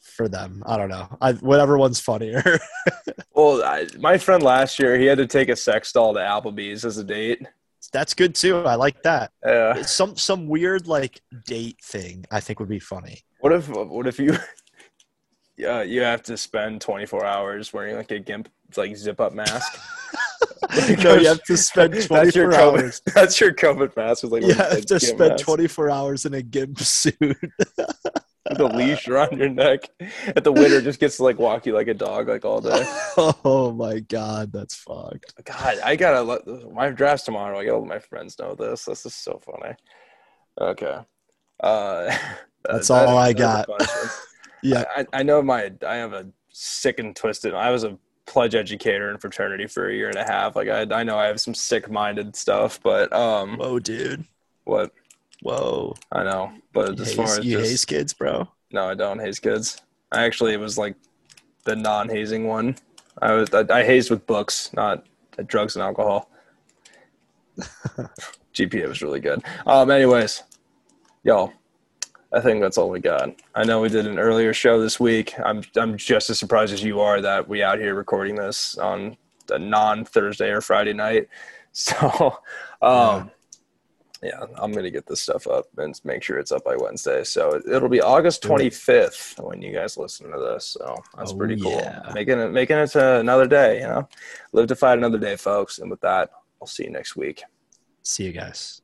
for them. I don't know. I, whatever one's funnier. Well, I, my friend last year, he had to take a sex doll to Applebee's as a date. That's good too. I like that. Yeah. Some some weird like date thing I think would be funny. What if what if you yeah, you have to spend 24 hours wearing like a gimp like zip up mask. no, you have to spend that's 24 your COVID, hours. That's your COVID mask. With like You have to spend mask 24 hours in a gimp suit. with a leash around your neck. And the winter just gets to like walk you like a dog like all day. oh my god, that's fucked. God, I gotta let my draft tomorrow. I gotta let my friends know this. This is so funny. Okay. Uh, That's that- all I that's got. Yeah. I, I know my I have a sick and twisted. I was a pledge educator in fraternity for a year and a half. Like I I know I have some sick minded stuff, but um, Whoa, dude. what Whoa. I know, but You, as far as you just, haze kids, bro. no, I don't haze kids. I actually it was like the non hazing one. I was I, I hazed with books, not uh, drugs and alcohol. GPA was really good. Um, anyways, y'all, I think that's all we got. I know we did an earlier show this week. I'm I'm just as surprised as you are that we out here recording this on a non Thursday or Friday night. So, um, yeah, I'm gonna get this stuff up and make sure it's up by Wednesday. So it'll be August 25th when you guys listen to this. So that's Oh, pretty cool. yeah. Making it making it to another day. You know, live to fight another day, folks. And with that, I'll see you next week. See you guys.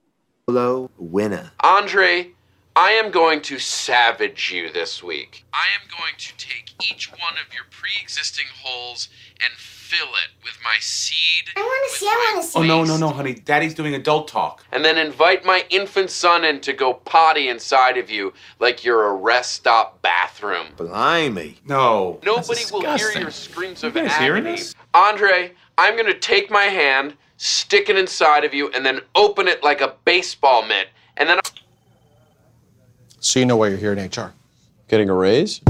Solo winner. Andre, I am going to savage you this week. I am going to take each one of your pre existing holes and fill it with my seed. I wanna see, I wanna see. Oh no no no, honey! Daddy's doing adult talk. And then invite my infant son in to go potty inside of you like you're a rest stop bathroom. Blimey. No. Nobody will hear your screams of You guys hearing agony. this? Andre, I'm going to take my hand, stick it inside of you, and then open it like a baseball mitt. And then So you know why you're here in HR. Getting a raise?